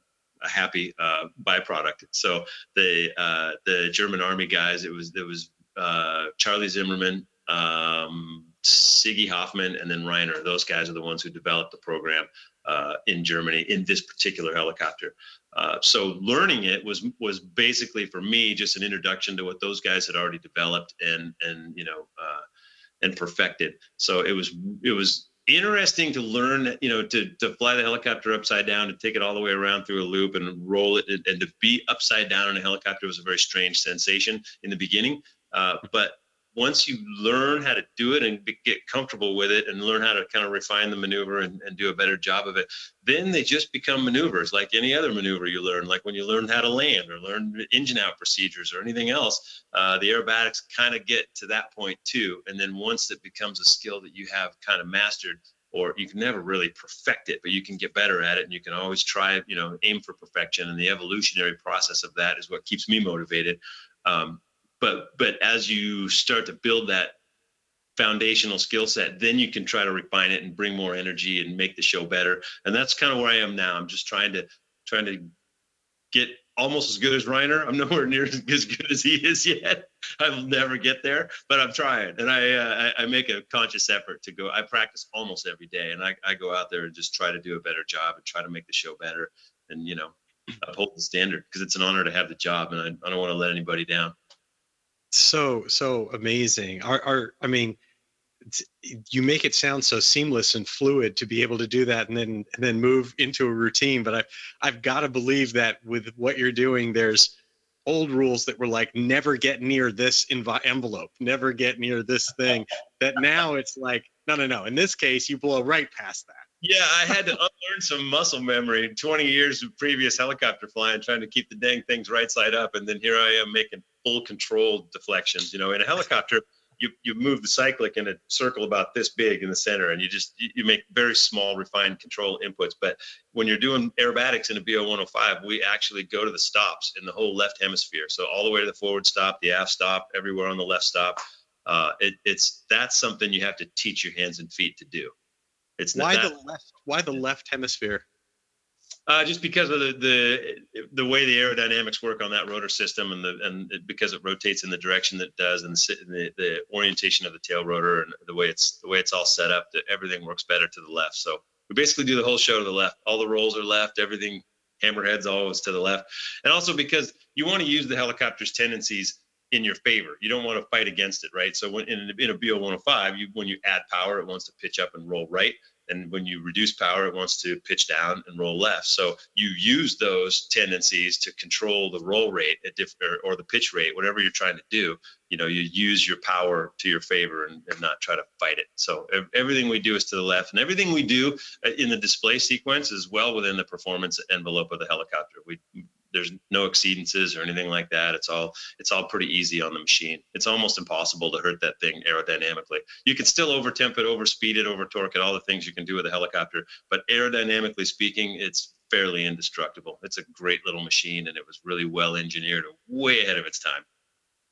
a happy uh, byproduct. So the uh, the German army guys, it was, it was uh, Charlie Zimmerman, um, Siggy Hoffman and then Rainer. Those guys are the ones who developed the program uh, in Germany in this particular helicopter. Uh, so learning it was was basically for me just an introduction to what those guys had already developed and and you know uh, and perfected. So it was it was interesting to learn you know to to fly the helicopter upside down to take it all the way around through a loop and roll it and, to be upside down in a helicopter was a very strange sensation in the beginning. Uh, but once you learn how to do it and get comfortable with it and learn how to kind of refine the maneuver and, and do a better job of it, then they just become maneuvers like any other maneuver you learn. Like when you learn how to land or learn engine out procedures or anything else, uh, the aerobatics kind of get to that point too. And then once it becomes a skill that you have kind of mastered, or you can never really perfect it, but you can get better at it and you can always try, you know, aim for perfection. And the evolutionary process of that is what keeps me motivated. Um, but but as you start to build that foundational skill set then you can try to refine it and bring more energy and make the show better and that's kind of where i am now i'm just trying to trying to get almost as good as Rainer. I'm nowhere near as good as he is yet. I'll never get there, but I'm trying, and I, uh, I, I make a conscious effort to go. I practice almost every day, and I, I go out there and just try to do a better job and try to make the show better, and you know, uphold the standard because it's an honor to have the job, and I, I don't want to let anybody down so so amazing. Our, our I mean, you make it sound so seamless and fluid to be able to do that and then and then move into a routine. But I've I've got to believe that with what you're doing, there's old rules that were like never get near this env- envelope, never get near this thing. That now it's like no no no. In this case, you blow right past that. Yeah, I had to unlearn some muscle memory. 20 years of previous helicopter flying, trying to keep the dang things right side up, and then here I am making full control deflections. You know, in a helicopter, you you move the cyclic in a circle about this big in the center, and you just you make very small, refined control inputs. But when you're doing aerobatics in a BO-105, we actually go to the stops in the whole left hemisphere. So all the way to the forward stop, the aft stop, everywhere on the left stop. Uh, it, it's that's something you have to teach your hands and feet to do. It's why the left. Why the left hemisphere? Uh, just because of the, the the way the aerodynamics work on that rotor system, and the and it, because it rotates in the direction that it does, and the, the orientation of the tail rotor, and the way it's the way it's all set up, that everything works better to the left. So we basically do the whole show to the left. All the rolls are left. Everything hammerheads always to the left, and also because you want to use the helicopter's tendencies in your favor. You don't want to fight against it, right? So when in, in a BO-105, you when you add power, it wants to pitch up and roll right and when you reduce power it wants to pitch down and roll left. So you use those tendencies to control the roll rate at different or the pitch rate whatever you're trying to do. You know you use your power to your favor and, and not try to fight it. So everything we do is to the left and everything we do uh, in the display sequence is well within the performance envelope of the helicopter. We there's no exceedances or anything like that. It's all it's all pretty easy on the machine. It's almost impossible to hurt that thing aerodynamically. You can still over temp it, over speed it, over torque it, all the things you can do with a helicopter. But aerodynamically speaking, it's fairly indestructible. It's a great little machine, and it was really well engineered, way ahead of its time.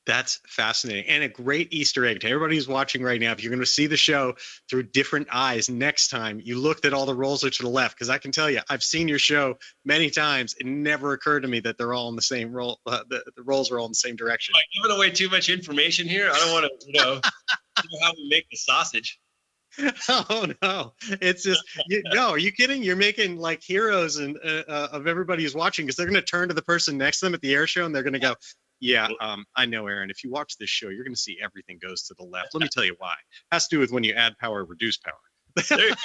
That's fascinating and a great Easter egg to everybody who's watching right now. If you're going to see the show through different eyes next time, you looked at all the rolls are to the left because I can tell you, I've seen your show many times. It never occurred to me that they're all in the same roll. Uh, the, the rolls are all in the same direction. Am I giving away too much information here? I don't want to, you know, know how we make the sausage. oh no it's just you, no are you kidding you're making like heroes and uh, uh, of everybody who's watching because they're going to turn to the person next to them at the air show and they're going to go Yeah, um, I know, Aaron. If you watch this show, you're going to see everything goes to the left. Let me tell you why. It has to do with when you add power, reduce power.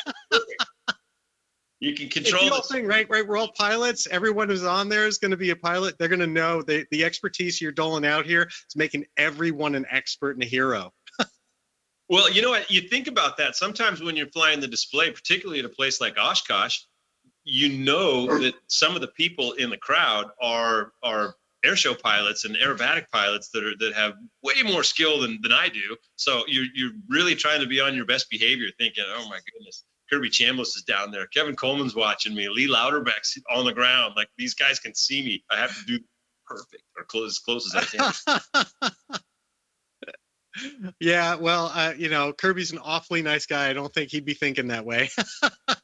You can control the whole thing, right? Right. We're all pilots. Everyone who's on there is going to be a pilot. They're going to know the the expertise you're doling out here is making everyone an expert and a hero. Well, you know what? You think about that. Sometimes when you're flying the display, particularly at a place like Oshkosh, you know that some of the people in the crowd are are airshow pilots and aerobatic pilots that are that have way more skill than, than I do. So you're you're really trying to be on your best behavior, thinking, oh my goodness, Kirby Chambliss is down there, Kevin Coleman's watching me, Lee Lauderback's on the ground. Like these guys can see me. I have to do perfect or close as close as I can. yeah, well, uh, you know, Kirby's an awfully nice guy. I don't think he'd be thinking that way.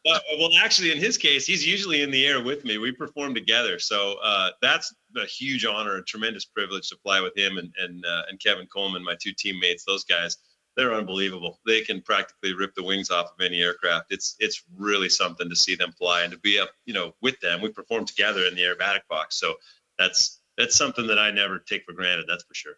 Uh, well, actually, in his case, he's usually in the air with me. We perform together, so uh, that's a huge honor, a tremendous privilege to fly with him and and uh, and Kevin Coleman, my two teammates. Those guys, they're unbelievable. They can practically rip the wings off of any aircraft. It's it's really something to see them fly and to be up, you know, with them. We perform together in the aerobatic box, so that's that's something that I never take for granted. That's for sure.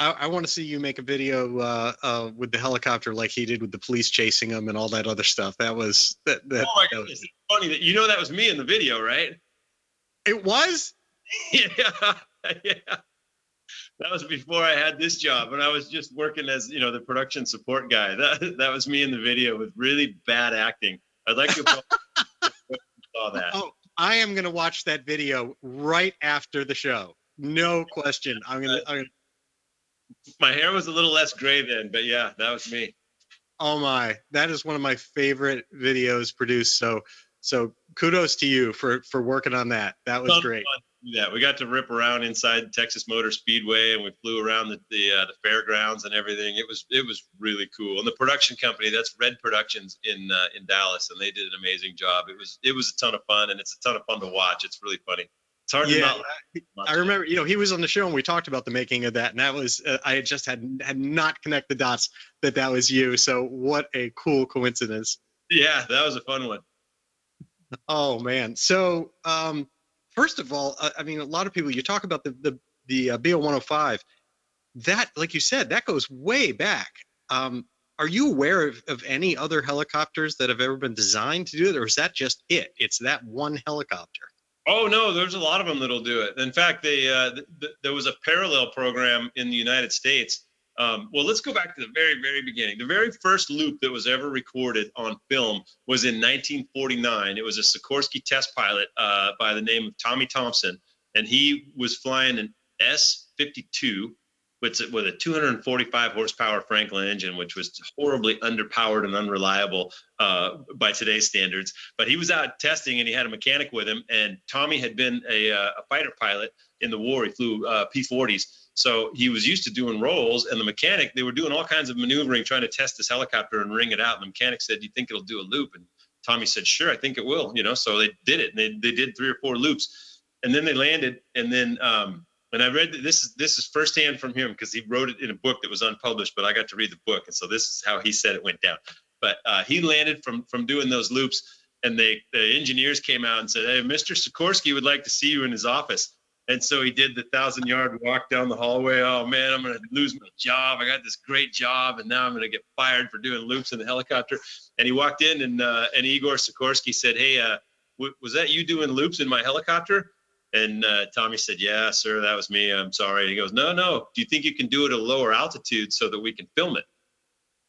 I, I want to see you make a video uh, uh, with the helicopter like he did with the police chasing him and all that other stuff. That was that. that, oh my that goodness, was, it's funny that you know that was me in the video, right? it was. yeah, yeah. That was before I had this job, and I was just working as you know the production support guy. That that was me in the video with really bad acting. I'd like to saw that. Oh, I am gonna watch that video right after the show. No question. I'm gonna. I'm gonna My hair was a little less gray then, but yeah, that was me. oh my, that is one of my favorite videos produced. So, so kudos to you for for working on that. That was Fun- great. fun to do that. We got to rip around inside Texas Motor Speedway, and we flew around the the, uh, the fairgrounds and everything. It was it was really cool. And the production company, that's Red Productions in uh, in Dallas, and they did an amazing job. It was it was a ton of fun, and it's a ton of fun to watch. It's really funny. It's hard to Yeah, not. watch I remember, you know, he was on the show and we talked about the making of that, and that was uh, I had just had had not connect the dots that that was you. So what a cool coincidence. Yeah, that was a fun one. Oh man. So um, first of all, uh, I mean, a lot of people you talk about the the the uh, BO 105. That, like you said, that goes way back. Um, are you aware of, of any other helicopters that have ever been designed to do it, or is that just it? It's that one helicopter. Oh no, there's a lot of them that'll do it. In fact, they uh, th- th- there was a parallel program in the United States. Um, well, let's go back to the very, very beginning. The very first loop that was ever recorded on film was in 1949. It was a Sikorsky test pilot uh, by the name of Tommy Thompson, and he was flying an S-52 with a 245 horsepower Franklin engine, which was horribly underpowered and unreliable uh, by today's standards. But he was out testing, and he had a mechanic with him. And Tommy had been a, uh, a fighter pilot in the war. He flew uh, P-40s, so he was used to doing rolls. And the mechanic, they were doing all kinds of maneuvering, trying to test this helicopter and wring it out. And the mechanic said, "Do you think it'll do a loop?" And Tommy said, "Sure, I think it will." You know, so they did it. And they they did three or four loops, and then they landed, and then. Um, and I read this is this is firsthand from him because he wrote it in a book that was unpublished, but I got to read the book, and so this is how he said it went down. But uh, he landed from from doing those loops, and they the engineers came out and said, "Hey, Mr. Sikorsky would like to see you in his office." And so he did the thousand yard walk down the hallway. Oh man, I'm gonna lose my job. I got this great job, and now I'm gonna get fired for doing loops in the helicopter. And he walked in, and uh, and Igor Sikorsky said, "Hey, uh, w- was that you doing loops in my helicopter?" And uh, Tommy said, "Yeah, sir, that was me. I'm sorry." He goes, "No, no. Do you think you can do it at a lower altitude so that we can film it?"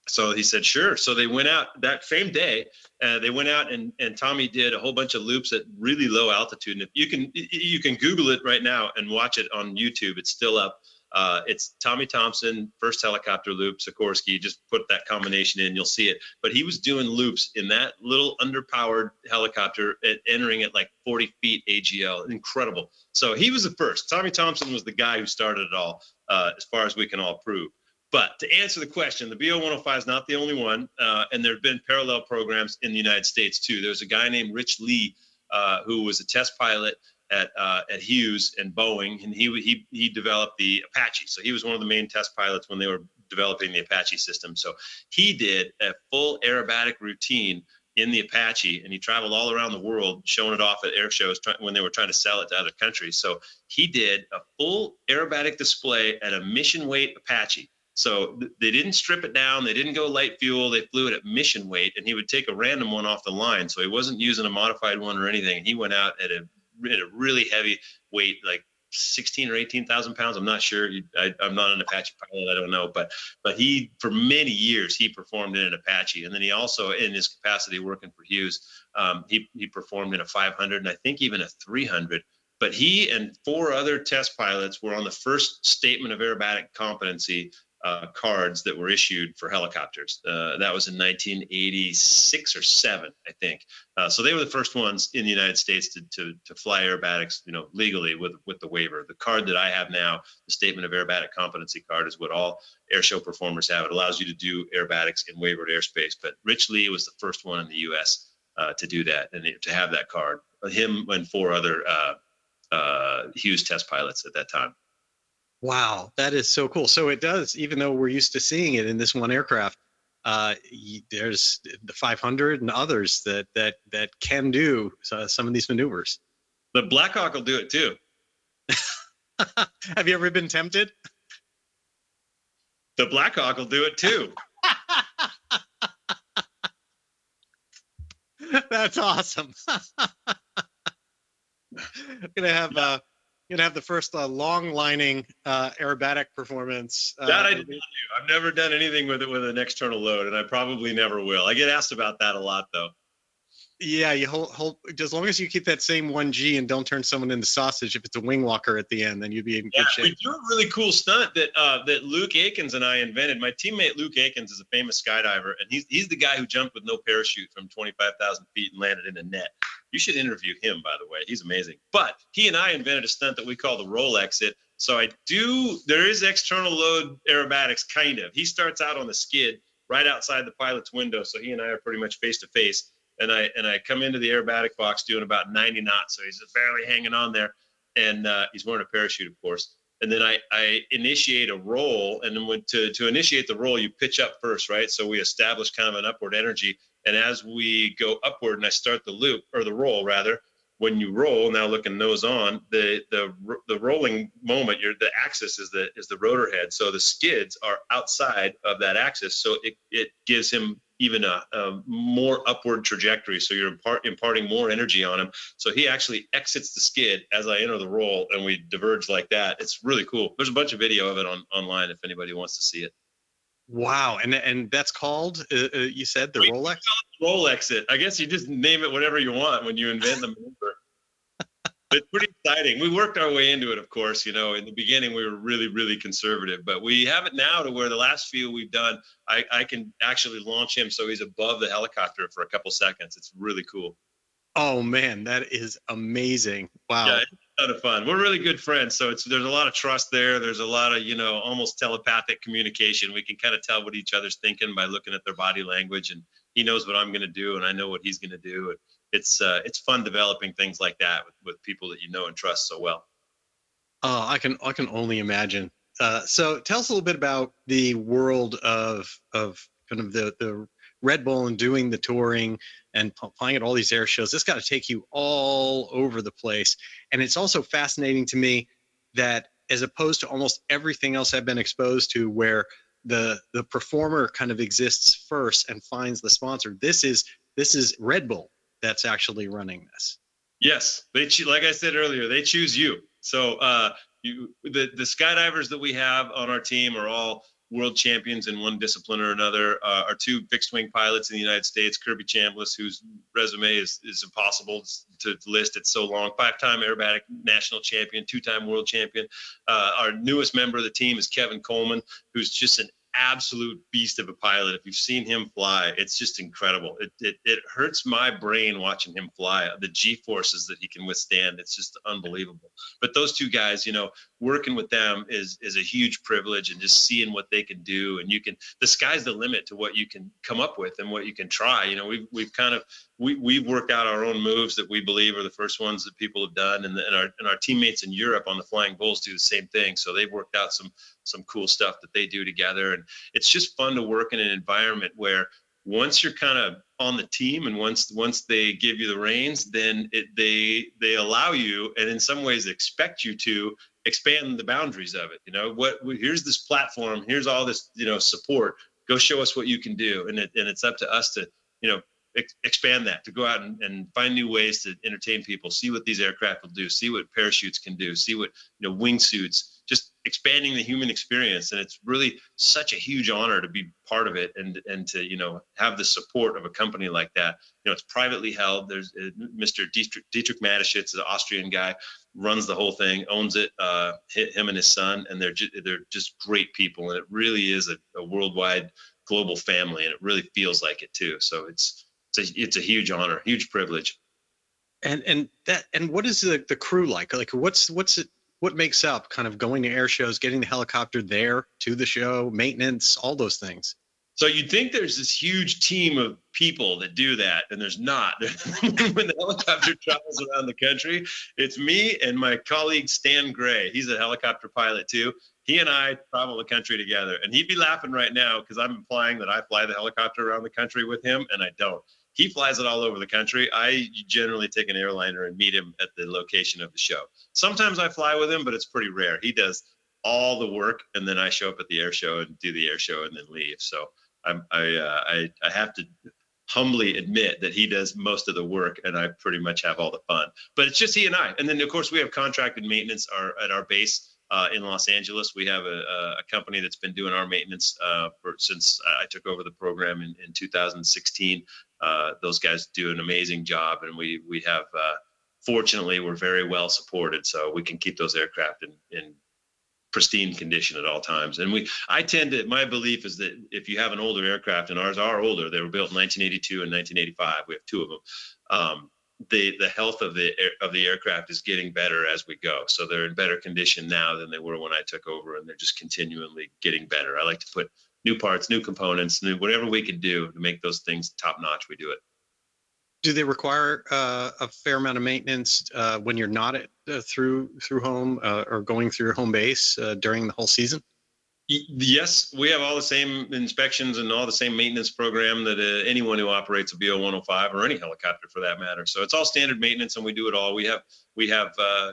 So he said, "Sure." So they went out that same day. Uh, they went out and and Tommy did a whole bunch of loops at really low altitude. And if you can you can Google it right now and watch it on YouTube. It's still up. Uh, it's Tommy Thompson first helicopter loop Sikorsky. Just put that combination in, you'll see it. But he was doing loops in that little underpowered helicopter, at, entering at like 40 feet AGL. Incredible. So he was the first. Tommy Thompson was the guy who started it all, uh, as far as we can all prove. But to answer the question, the BO 105 is not the only one, uh, and there have been parallel programs in the United States too. There's a guy named Rich Lee uh, who was a test pilot at uh, at Hughes and Boeing, and he he he developed the Apache. So he was one of the main test pilots when they were developing the Apache system. So he did a full aerobatic routine in the Apache, and he traveled all around the world showing it off at air shows when they were trying to sell it to other countries. So he did a full aerobatic display at a mission weight Apache. So they didn't strip it down. They didn't go light fuel. They flew it at mission weight, and he would take a random one off the line. So he wasn't using a modified one or anything. He went out at a, at a really heavy weight, like 16 or 18,000 pounds. I'm not sure. I, am not an Apache pilot. I don't know. But but he, for many years, he performed in an Apache. And then he also, in his capacity working for Hughes, um, he, he performed in a 500 and I think even a 300. But he and four other test pilots were on the first statement of aerobatic competency uh, cards that were issued for helicopters. Uh, that was in 1986 or seven, I think. Uh, so they were the first ones in the United States to, to, to fly aerobatics, you know, legally with with the waiver. The card that I have now, the Statement of Aerobatic Competency card, is what all airshow performers have. It allows you to do aerobatics in waivered airspace. But Rich Lee was the first one in the U.S. Uh, to do that and to have that card. Him and four other uh, uh, Hughes test pilots at that time. Wow, that is so cool. So it does, even though we're used to seeing it in this one aircraft, uh, there's the 500 and others that that that can do uh, some of these maneuvers. The Blackhawk will do it too. Have you ever been tempted? The Blackhawk will do it too. That's awesome. I'm gonna have uh, gonna have the first uh, long lining uh, aerobatic performance. Uh, that I did not do. I've never done anything with it with an external load, and I probably never will. I get asked about that a lot, though. Yeah, you hold, hold as long as you keep that same one G and don't turn someone into sausage. If it's a wing walker at the end, then you'd be in yeah, good shape. We do a really cool stunt that uh, that Luke Aikins and I invented. My teammate Luke Aikins is a famous skydiver, and he's he's the guy who jumped with no parachute from 25,000 feet and landed in a net. You should interview him, by the way. He's amazing. But he and I invented a stunt that we call the roll exit. So I do. There is external load aerobatics, kind of. He starts out on the skid right outside the pilot's window, so he and I are pretty much face to face and I and I come into the aerobatic box doing about 90 knots, so he's barely hanging on there, and uh, he's wearing a parachute, of course. And then I, I initiate a roll, and then to to initiate the roll, you pitch up first, right? So we establish kind of an upward energy, and as we go upward, and I start the loop or the roll rather, when you roll now looking nose on the the the rolling moment your the axis is the is the rotor head so the skids are outside of that axis so it, it gives him even a, a more upward trajectory so you're impart, imparting more energy on him so he actually exits the skid as i enter the roll and we diverge like that it's really cool there's a bunch of video of it on online if anybody wants to see it Wow, and and that's called uh, uh, you said the Rolex. Roll exit. I guess you just name it whatever you want when you invent the maneuver. It's pretty exciting. We worked our way into it, of course. You know, in the beginning we were really, really conservative, but we have it now to where the last few we've done, I, I can actually launch him so he's above the helicopter for a couple seconds. It's really cool. Oh man, that is amazing! Wow. Yeah, it's a ton of fun. We're really good friends, so it's there's a lot of trust there. There's a lot of you know almost telepathic communication. We can kind of tell what each other's thinking by looking at their body language, and he knows what I'm going to do, and I know what he's going to do. It's uh, it's fun developing things like that with, with people that you know and trust so well. Oh, I can I can only imagine. Uh, so tell us a little bit about the world of of kind of the the Red Bull and doing the touring and flying at all these air shows. This got to take you all over the place. And it's also fascinating to me that as opposed to almost everything else I've been exposed to where the the performer kind of exists first and finds the sponsor. This is this is Red Bull that's actually running this. Yes, they like I said earlier, they choose you. So uh, you the the skydivers that we have on our team are all world champions in one discipline or another. Uh, our two fixed wing pilots in the United States, Kirby Chambliss, whose resume is, is impossible to list. It's so long. Five time aerobatic national champion, two time world champion. Uh, our newest member of the team is Kevin Coleman, who's just an absolute beast of a pilot. If you've seen him fly, it's just incredible. It, it, it hurts my brain watching him fly. The G forces that he can withstand, it's just unbelievable. But those two guys, you know, working with them is is a huge privilege, and just seeing what they can do, and you can the sky's the limit to what you can come up with and what you can try. You know, we've we've kind of we we've worked out our own moves that we believe are the first ones that people have done, and, the, and our and our teammates in Europe on the Flying Bulls do the same thing. So they've worked out some some cool stuff that they do together, and it's just fun to work in an environment where once you're kind of on the team and once once they give you the reins then it, they they allow you and in some ways expect you to expand the boundaries of it you know? What here's this platform here's all this you know support. Go show us what you can do. And it, and it's up to us to you know ex- expand that to go out and, and find new ways to entertain people see what these aircraft will do see what parachutes can do see what you know wingsuits expanding the human experience and it's really such a huge honor to be part of it and and to you know have the support of a company like that. You know it's privately held. There's uh, mr dietrich, dietrich mateschitz an austrian guy runs the whole thing owns it uh him and his son and they're just they're just great people and it really is a, a worldwide global family and it really feels like it too. So it's it's a, it's a huge honor huge privilege. And and that and what is the, the crew like? Like what's what's it what makes up kind of going to air shows, getting the helicopter there to the show, maintenance, all those things? So you'd think there's this huge team of people that do that, and there's not. when the helicopter travels around the country, it's me and my colleague Stan Gray. He's a helicopter pilot too. He and I travel the country together, and he'd be laughing right now because I'm implying that I fly the helicopter around the country with him, and I don't he flies it all over the country. I generally take an airliner and meet him at the location of the show. Sometimes I fly with him, but it's pretty rare. He does all the work, and then I show up at the air show and do the air show and then leave. So I'm, I, uh, I, I have to humbly admit that he does most of the work, and I pretty much have all the fun. But it's just he and I. And then of course we have contracted maintenance our, at our base. Uh, in Los Angeles. We have a, a, company that's been doing our maintenance uh, for, since I took over the program in, in 2016. Uh, those guys do an amazing job, and we we have uh, fortunately we're very well supported, so we can keep those aircraft in, in pristine condition at all times. And we, I tend to, my belief is that if you have an older aircraft, and ours are older, they were built in 1982 and 1985. We have two of them. Um, the the health of the of the aircraft is getting better as we go. So they're in better condition now than they were when I took over, and they're just continually getting better. I like to put new parts, new components, new whatever we can do to make those things top notch. We do it. Do they require uh, a fair amount of maintenance uh, when you're not at, uh, through through home uh, or going through your home base uh, during the whole season? Yes, we have all the same inspections and all the same maintenance program that uh, anyone who operates a BO 105 or any helicopter for that matter. So it's all standard maintenance, and we do it all. We have we have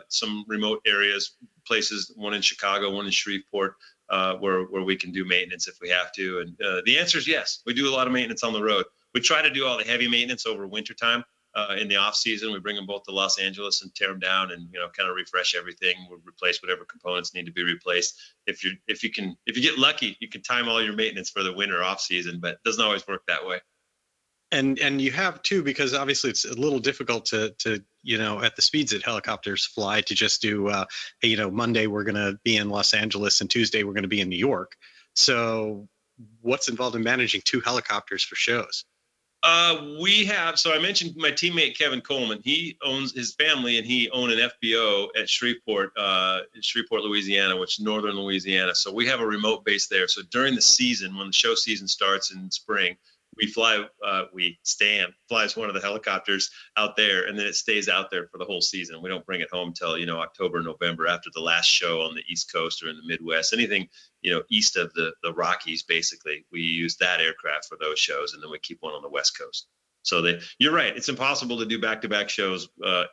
some remote areas, places, one in Chicago, one in Shreveport, uh, where where we can do maintenance if we have to. And uh, the answer is yes. We do a lot of maintenance on the road. We try to do all the heavy maintenance over wintertime. Uh, in the off season, we bring them both to Los Angeles and tear them down, and you know, kind of refresh everything. We replace whatever components need to be replaced. If you if you can if you get lucky, you can time all your maintenance for the winter off season, but it doesn't always work that way and and you have too because obviously it's a little difficult to to you know at the speeds that helicopters fly to just do uh, you know monday we're going to be in los angeles and tuesday we're going to be in new york so what's involved in managing two helicopters for shows uh, we have so i mentioned my teammate kevin coleman. He owns his family and he own an fbo at shreveport uh, shreveport louisiana which is northern louisiana. So we have a remote base there. So during the season when the show season starts in spring we fly, uh, we Stan flies one of the helicopters out there, and then it stays out there for the whole season. We don't bring it home till you know October, November after the last show on the East Coast or in the Midwest. Anything you know east of the the Rockies, basically, we use that aircraft for those shows, and then we keep one on the West Coast. So they, you're right. It's impossible to do back-to-back shows uh,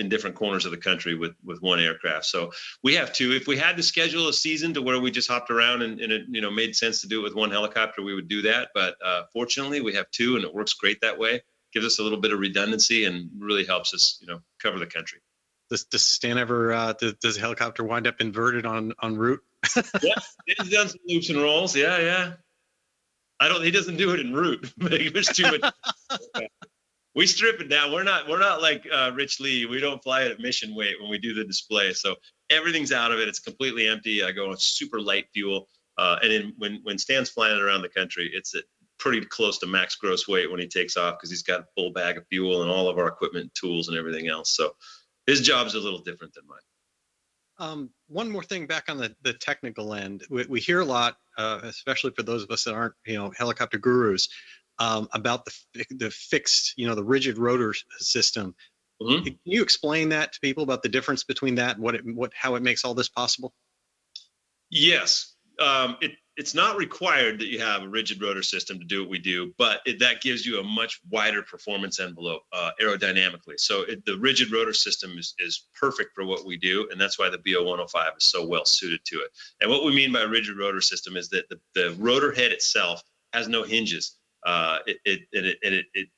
in different corners of the country with with one aircraft. So we have two. If we had to schedule a season to where we just hopped around and, and it you know made sense to do it with one helicopter, we would do that. But uh, fortunately, we have two, and it works great that way. Gives us a little bit of redundancy and really helps us you know cover the country. Does, does Stan ever uh, does, does the helicopter wind up inverted on on route? yeah, he's done some loops and rolls. Yeah, yeah. I don't. He doesn't do it in route. There's too much we strip it down. We're not we're not like uh, Rich Lee. We don't fly it at mission weight when we do the display. So everything's out of it. It's completely empty. I go on super light fuel. Uh, and then when when Stan's flying it around the country, it's pretty close to max gross weight when he takes off because he's got a full bag of fuel and all of our equipment, tools, and everything else. So his job's a little different than mine. Um, one more thing back on the, the technical end, we, we hear a lot, uh, especially for those of us that aren't, you know, helicopter gurus, um, about the the fixed, you know, the rigid rotor system. Mm-hmm. Can you explain that to people about the difference between that and what it what how it makes all this possible? Yes. um, it it's not required that you have a rigid rotor system to do what we do, but it, that gives you a much wider performance envelope uh, aerodynamically. So it, the rigid rotor system is, is perfect for what we do, and that's why the BO105 is so well suited to it. And what we mean by rigid rotor system is that the, the rotor head itself has no hinges. Uh, it, it, it, it, it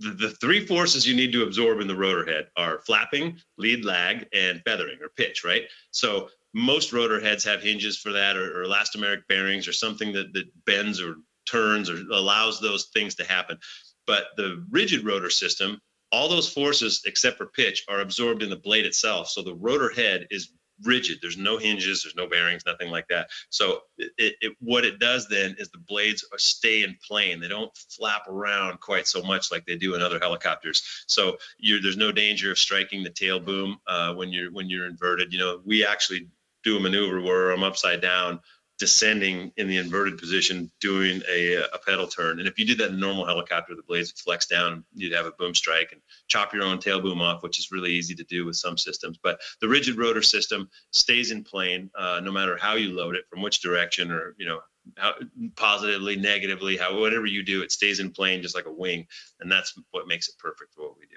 the, the three forces you need to absorb in the rotor head are flapping, lead lag, and feathering or pitch, right? So most rotor heads have hinges for that or, or elastomeric bearings or something that, that bends or turns or allows those things to happen. But the rigid rotor system, all those forces except for pitch are absorbed in the blade itself. So the rotor head is rigid. There's no hinges, there's no bearings, nothing like that. So it, it, what it does then is the blades stay in plane. They don't flap around quite so much like they do in other helicopters. So there's no danger of striking the tail boom uh, when you're when you're inverted. You know, we actually do a maneuver where I'm upside down, descending in the inverted position, doing a, a pedal turn. And if you did that in a normal helicopter, the blades would flex down, you'd have a boom strike and chop your own tail boom off, which is really easy to do with some systems. But the rigid rotor system stays in plane uh, no matter how you load it, from which direction or, you know, how, positively, negatively, how whatever you do, it stays in plane just like a wing. And that's what makes it perfect for what we do.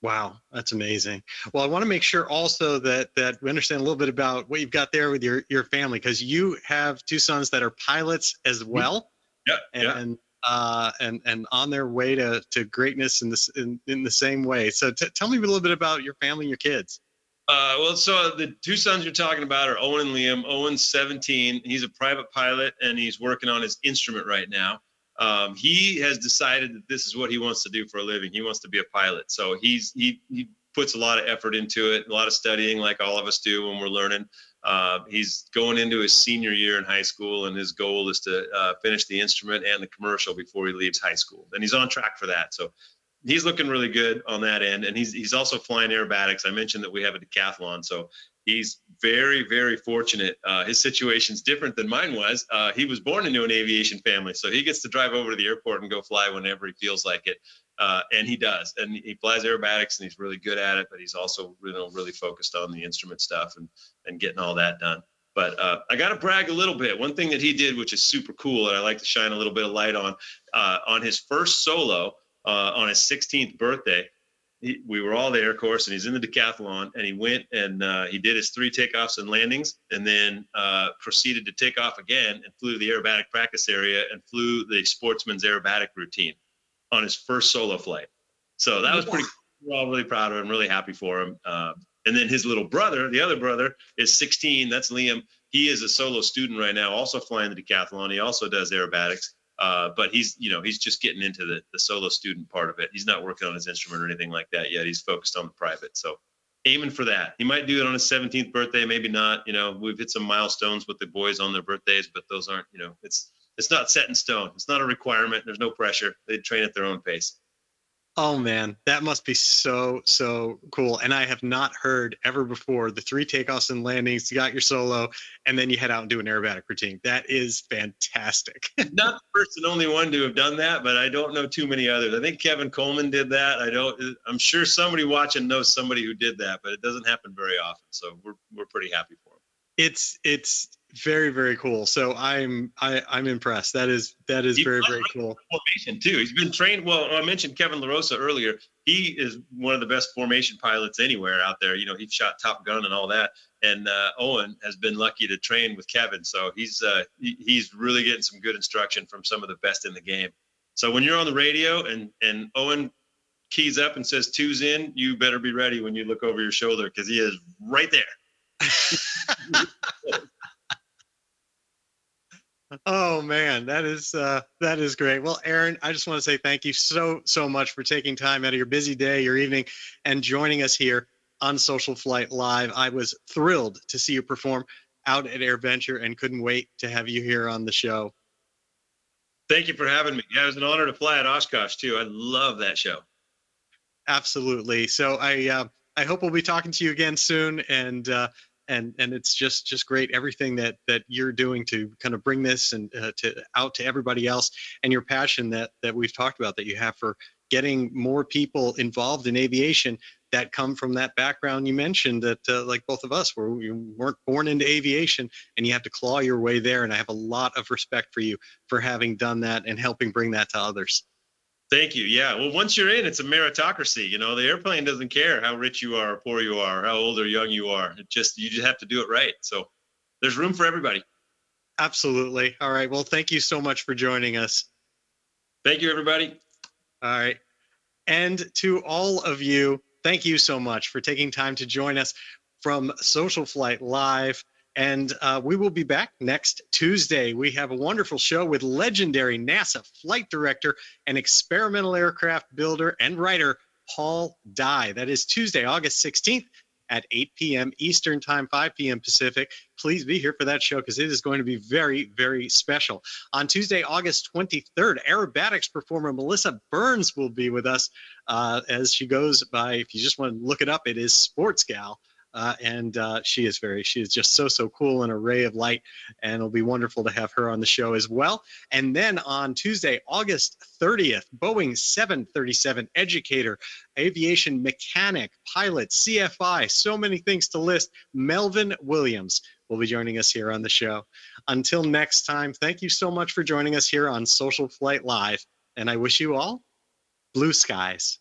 Wow, that's amazing. Well, I want to make sure also that that we understand a little bit about what you've got there with your your family because you have two sons that are pilots as mm-hmm. well. Yeah. And yeah. uh and and on their way to to greatness in this in, in the same way. So t- tell me a little bit about your family and your kids. Uh, well, so the two sons you're talking about are Owen and Liam. Owen's 17. He's a private pilot and he's working on his instrument right now um, he has decided that this is what he wants to do for a living. He wants to be a pilot. So he's he he puts a lot of effort into it, a lot of studying, like all of us do when we're learning. Uh, he's going into his senior year in high school, and his goal is to uh, finish the instrument and the commercial before he leaves high school. And he's on track for that. So he's looking really good on that end. And he's he's also flying aerobatics. I mentioned that we have a decathlon, so he's very very fortunate. Uh, his situation's different than mine was. Uh, he was born into an aviation family so he gets to drive over to the airport and go fly whenever he feels like it. Uh, and he does. And he flies aerobatics and he's really good at it but he's also you know really focused on the instrument stuff and and getting all that done. But uh, I got to brag a little bit. One thing that he did, which is super cool, and I like to shine a little bit of light on, uh, on his first solo uh, on his 16th birthday, he, we were all there, of course, and he's in the decathlon, and he went and uh, he did his three takeoffs and landings, and then uh, proceeded to take off again and flew the aerobatic practice area and flew the sportsman's aerobatic routine on his first solo flight. So that was pretty. We're all really proud of him, really happy for him. Uh, and then his little brother, the other brother, is 16. That's Liam. He is a solo student right now, also flying the decathlon. He also does aerobatics. Uh, but he's, you know, he's just getting into the, the solo student part of it. He's not working on his instrument or anything like that yet. He's focused on the private. So aiming for that. He might do it on his 17th birthday, maybe not. You know, we've hit some milestones with the boys on their birthdays, but those aren't, you know, it's it's not set in stone. It's not a requirement. There's no pressure. They train at their own pace. Oh man, that must be so so cool. And I have not heard ever before the three takeoffs and landings. You got your solo, and then you head out and do an aerobatic routine. That is fantastic. not the first and only one to have done that, but I don't know too many others. I think Kevin Coleman did that. I don't. I'm sure somebody watching knows somebody who did that, but it doesn't happen very often. So we're we're pretty happy for him. It's it's very very cool. So i'm I, i'm impressed. That is that is very very cool. formation too. He's been trained well i mentioned kevin larosa earlier. He is one of the best formation pilots anywhere out there. You know he shot top gun and all that. And uh, owen has been lucky to train with kevin. So he's uh, he, he's really getting some good instruction from some of the best in the game. So when you're on the radio and and owen keys up and says two's in you better be ready when you look over your shoulder because he is right there Oh man, that is uh, that is great. Well, Aaron, I just want to say thank you so so much for taking time out of your busy day, your evening, and joining us here on SocialFlight Live. I was thrilled to see you perform out at AirVenture and couldn't wait to have you here on the show. Thank you for having me. Yeah, it was an honor to fly at Oshkosh too. I love that show. Absolutely. So I uh, I hope we'll be talking to you again soon, and uh, and and it's just just great everything that that you're doing to kind of bring this and uh, to out to everybody else and your passion that that we've talked about that you have for getting more people involved in aviation that come from that background you mentioned that uh, like both of us where we weren't born into aviation and you have to claw your way there and i have a lot of respect for you for having done that and helping bring that to others Thank you. Yeah. Well, once you're in, it's a meritocracy. You know, the airplane doesn't care how rich you are, or poor you are, how old or young you are. It just you just have to do it right. So there's room for everybody. Absolutely. All right. Well, thank you so much for joining us. Thank you, everybody. All right. And to all of you, thank you so much for taking time to join us from SocialFlight Live. And uh, we will be back next Tuesday. We have a wonderful show with legendary NASA flight director and experimental aircraft builder and writer Paul Dye. That is Tuesday, August 16th at 8 p.m. Eastern Time, 5 p.m. Pacific. Please be here for that show because it is going to be very, very special. On Tuesday, August 23rd, aerobatics performer Melissa Burns will be with us uh, as she goes by, if you just want to look it up, it is Sports Gal. Uh, and uh, she is very, she is just so, so cool, an array of light. And it'll be wonderful to have her on the show as well. And then on Tuesday, August 30th, Boeing 737 educator, aviation mechanic, pilot, CFI, so many things to list. Melvin Williams will be joining us here on the show. Until next time, thank you so much for joining us here on SocialFlight Live. And I wish you all blue skies.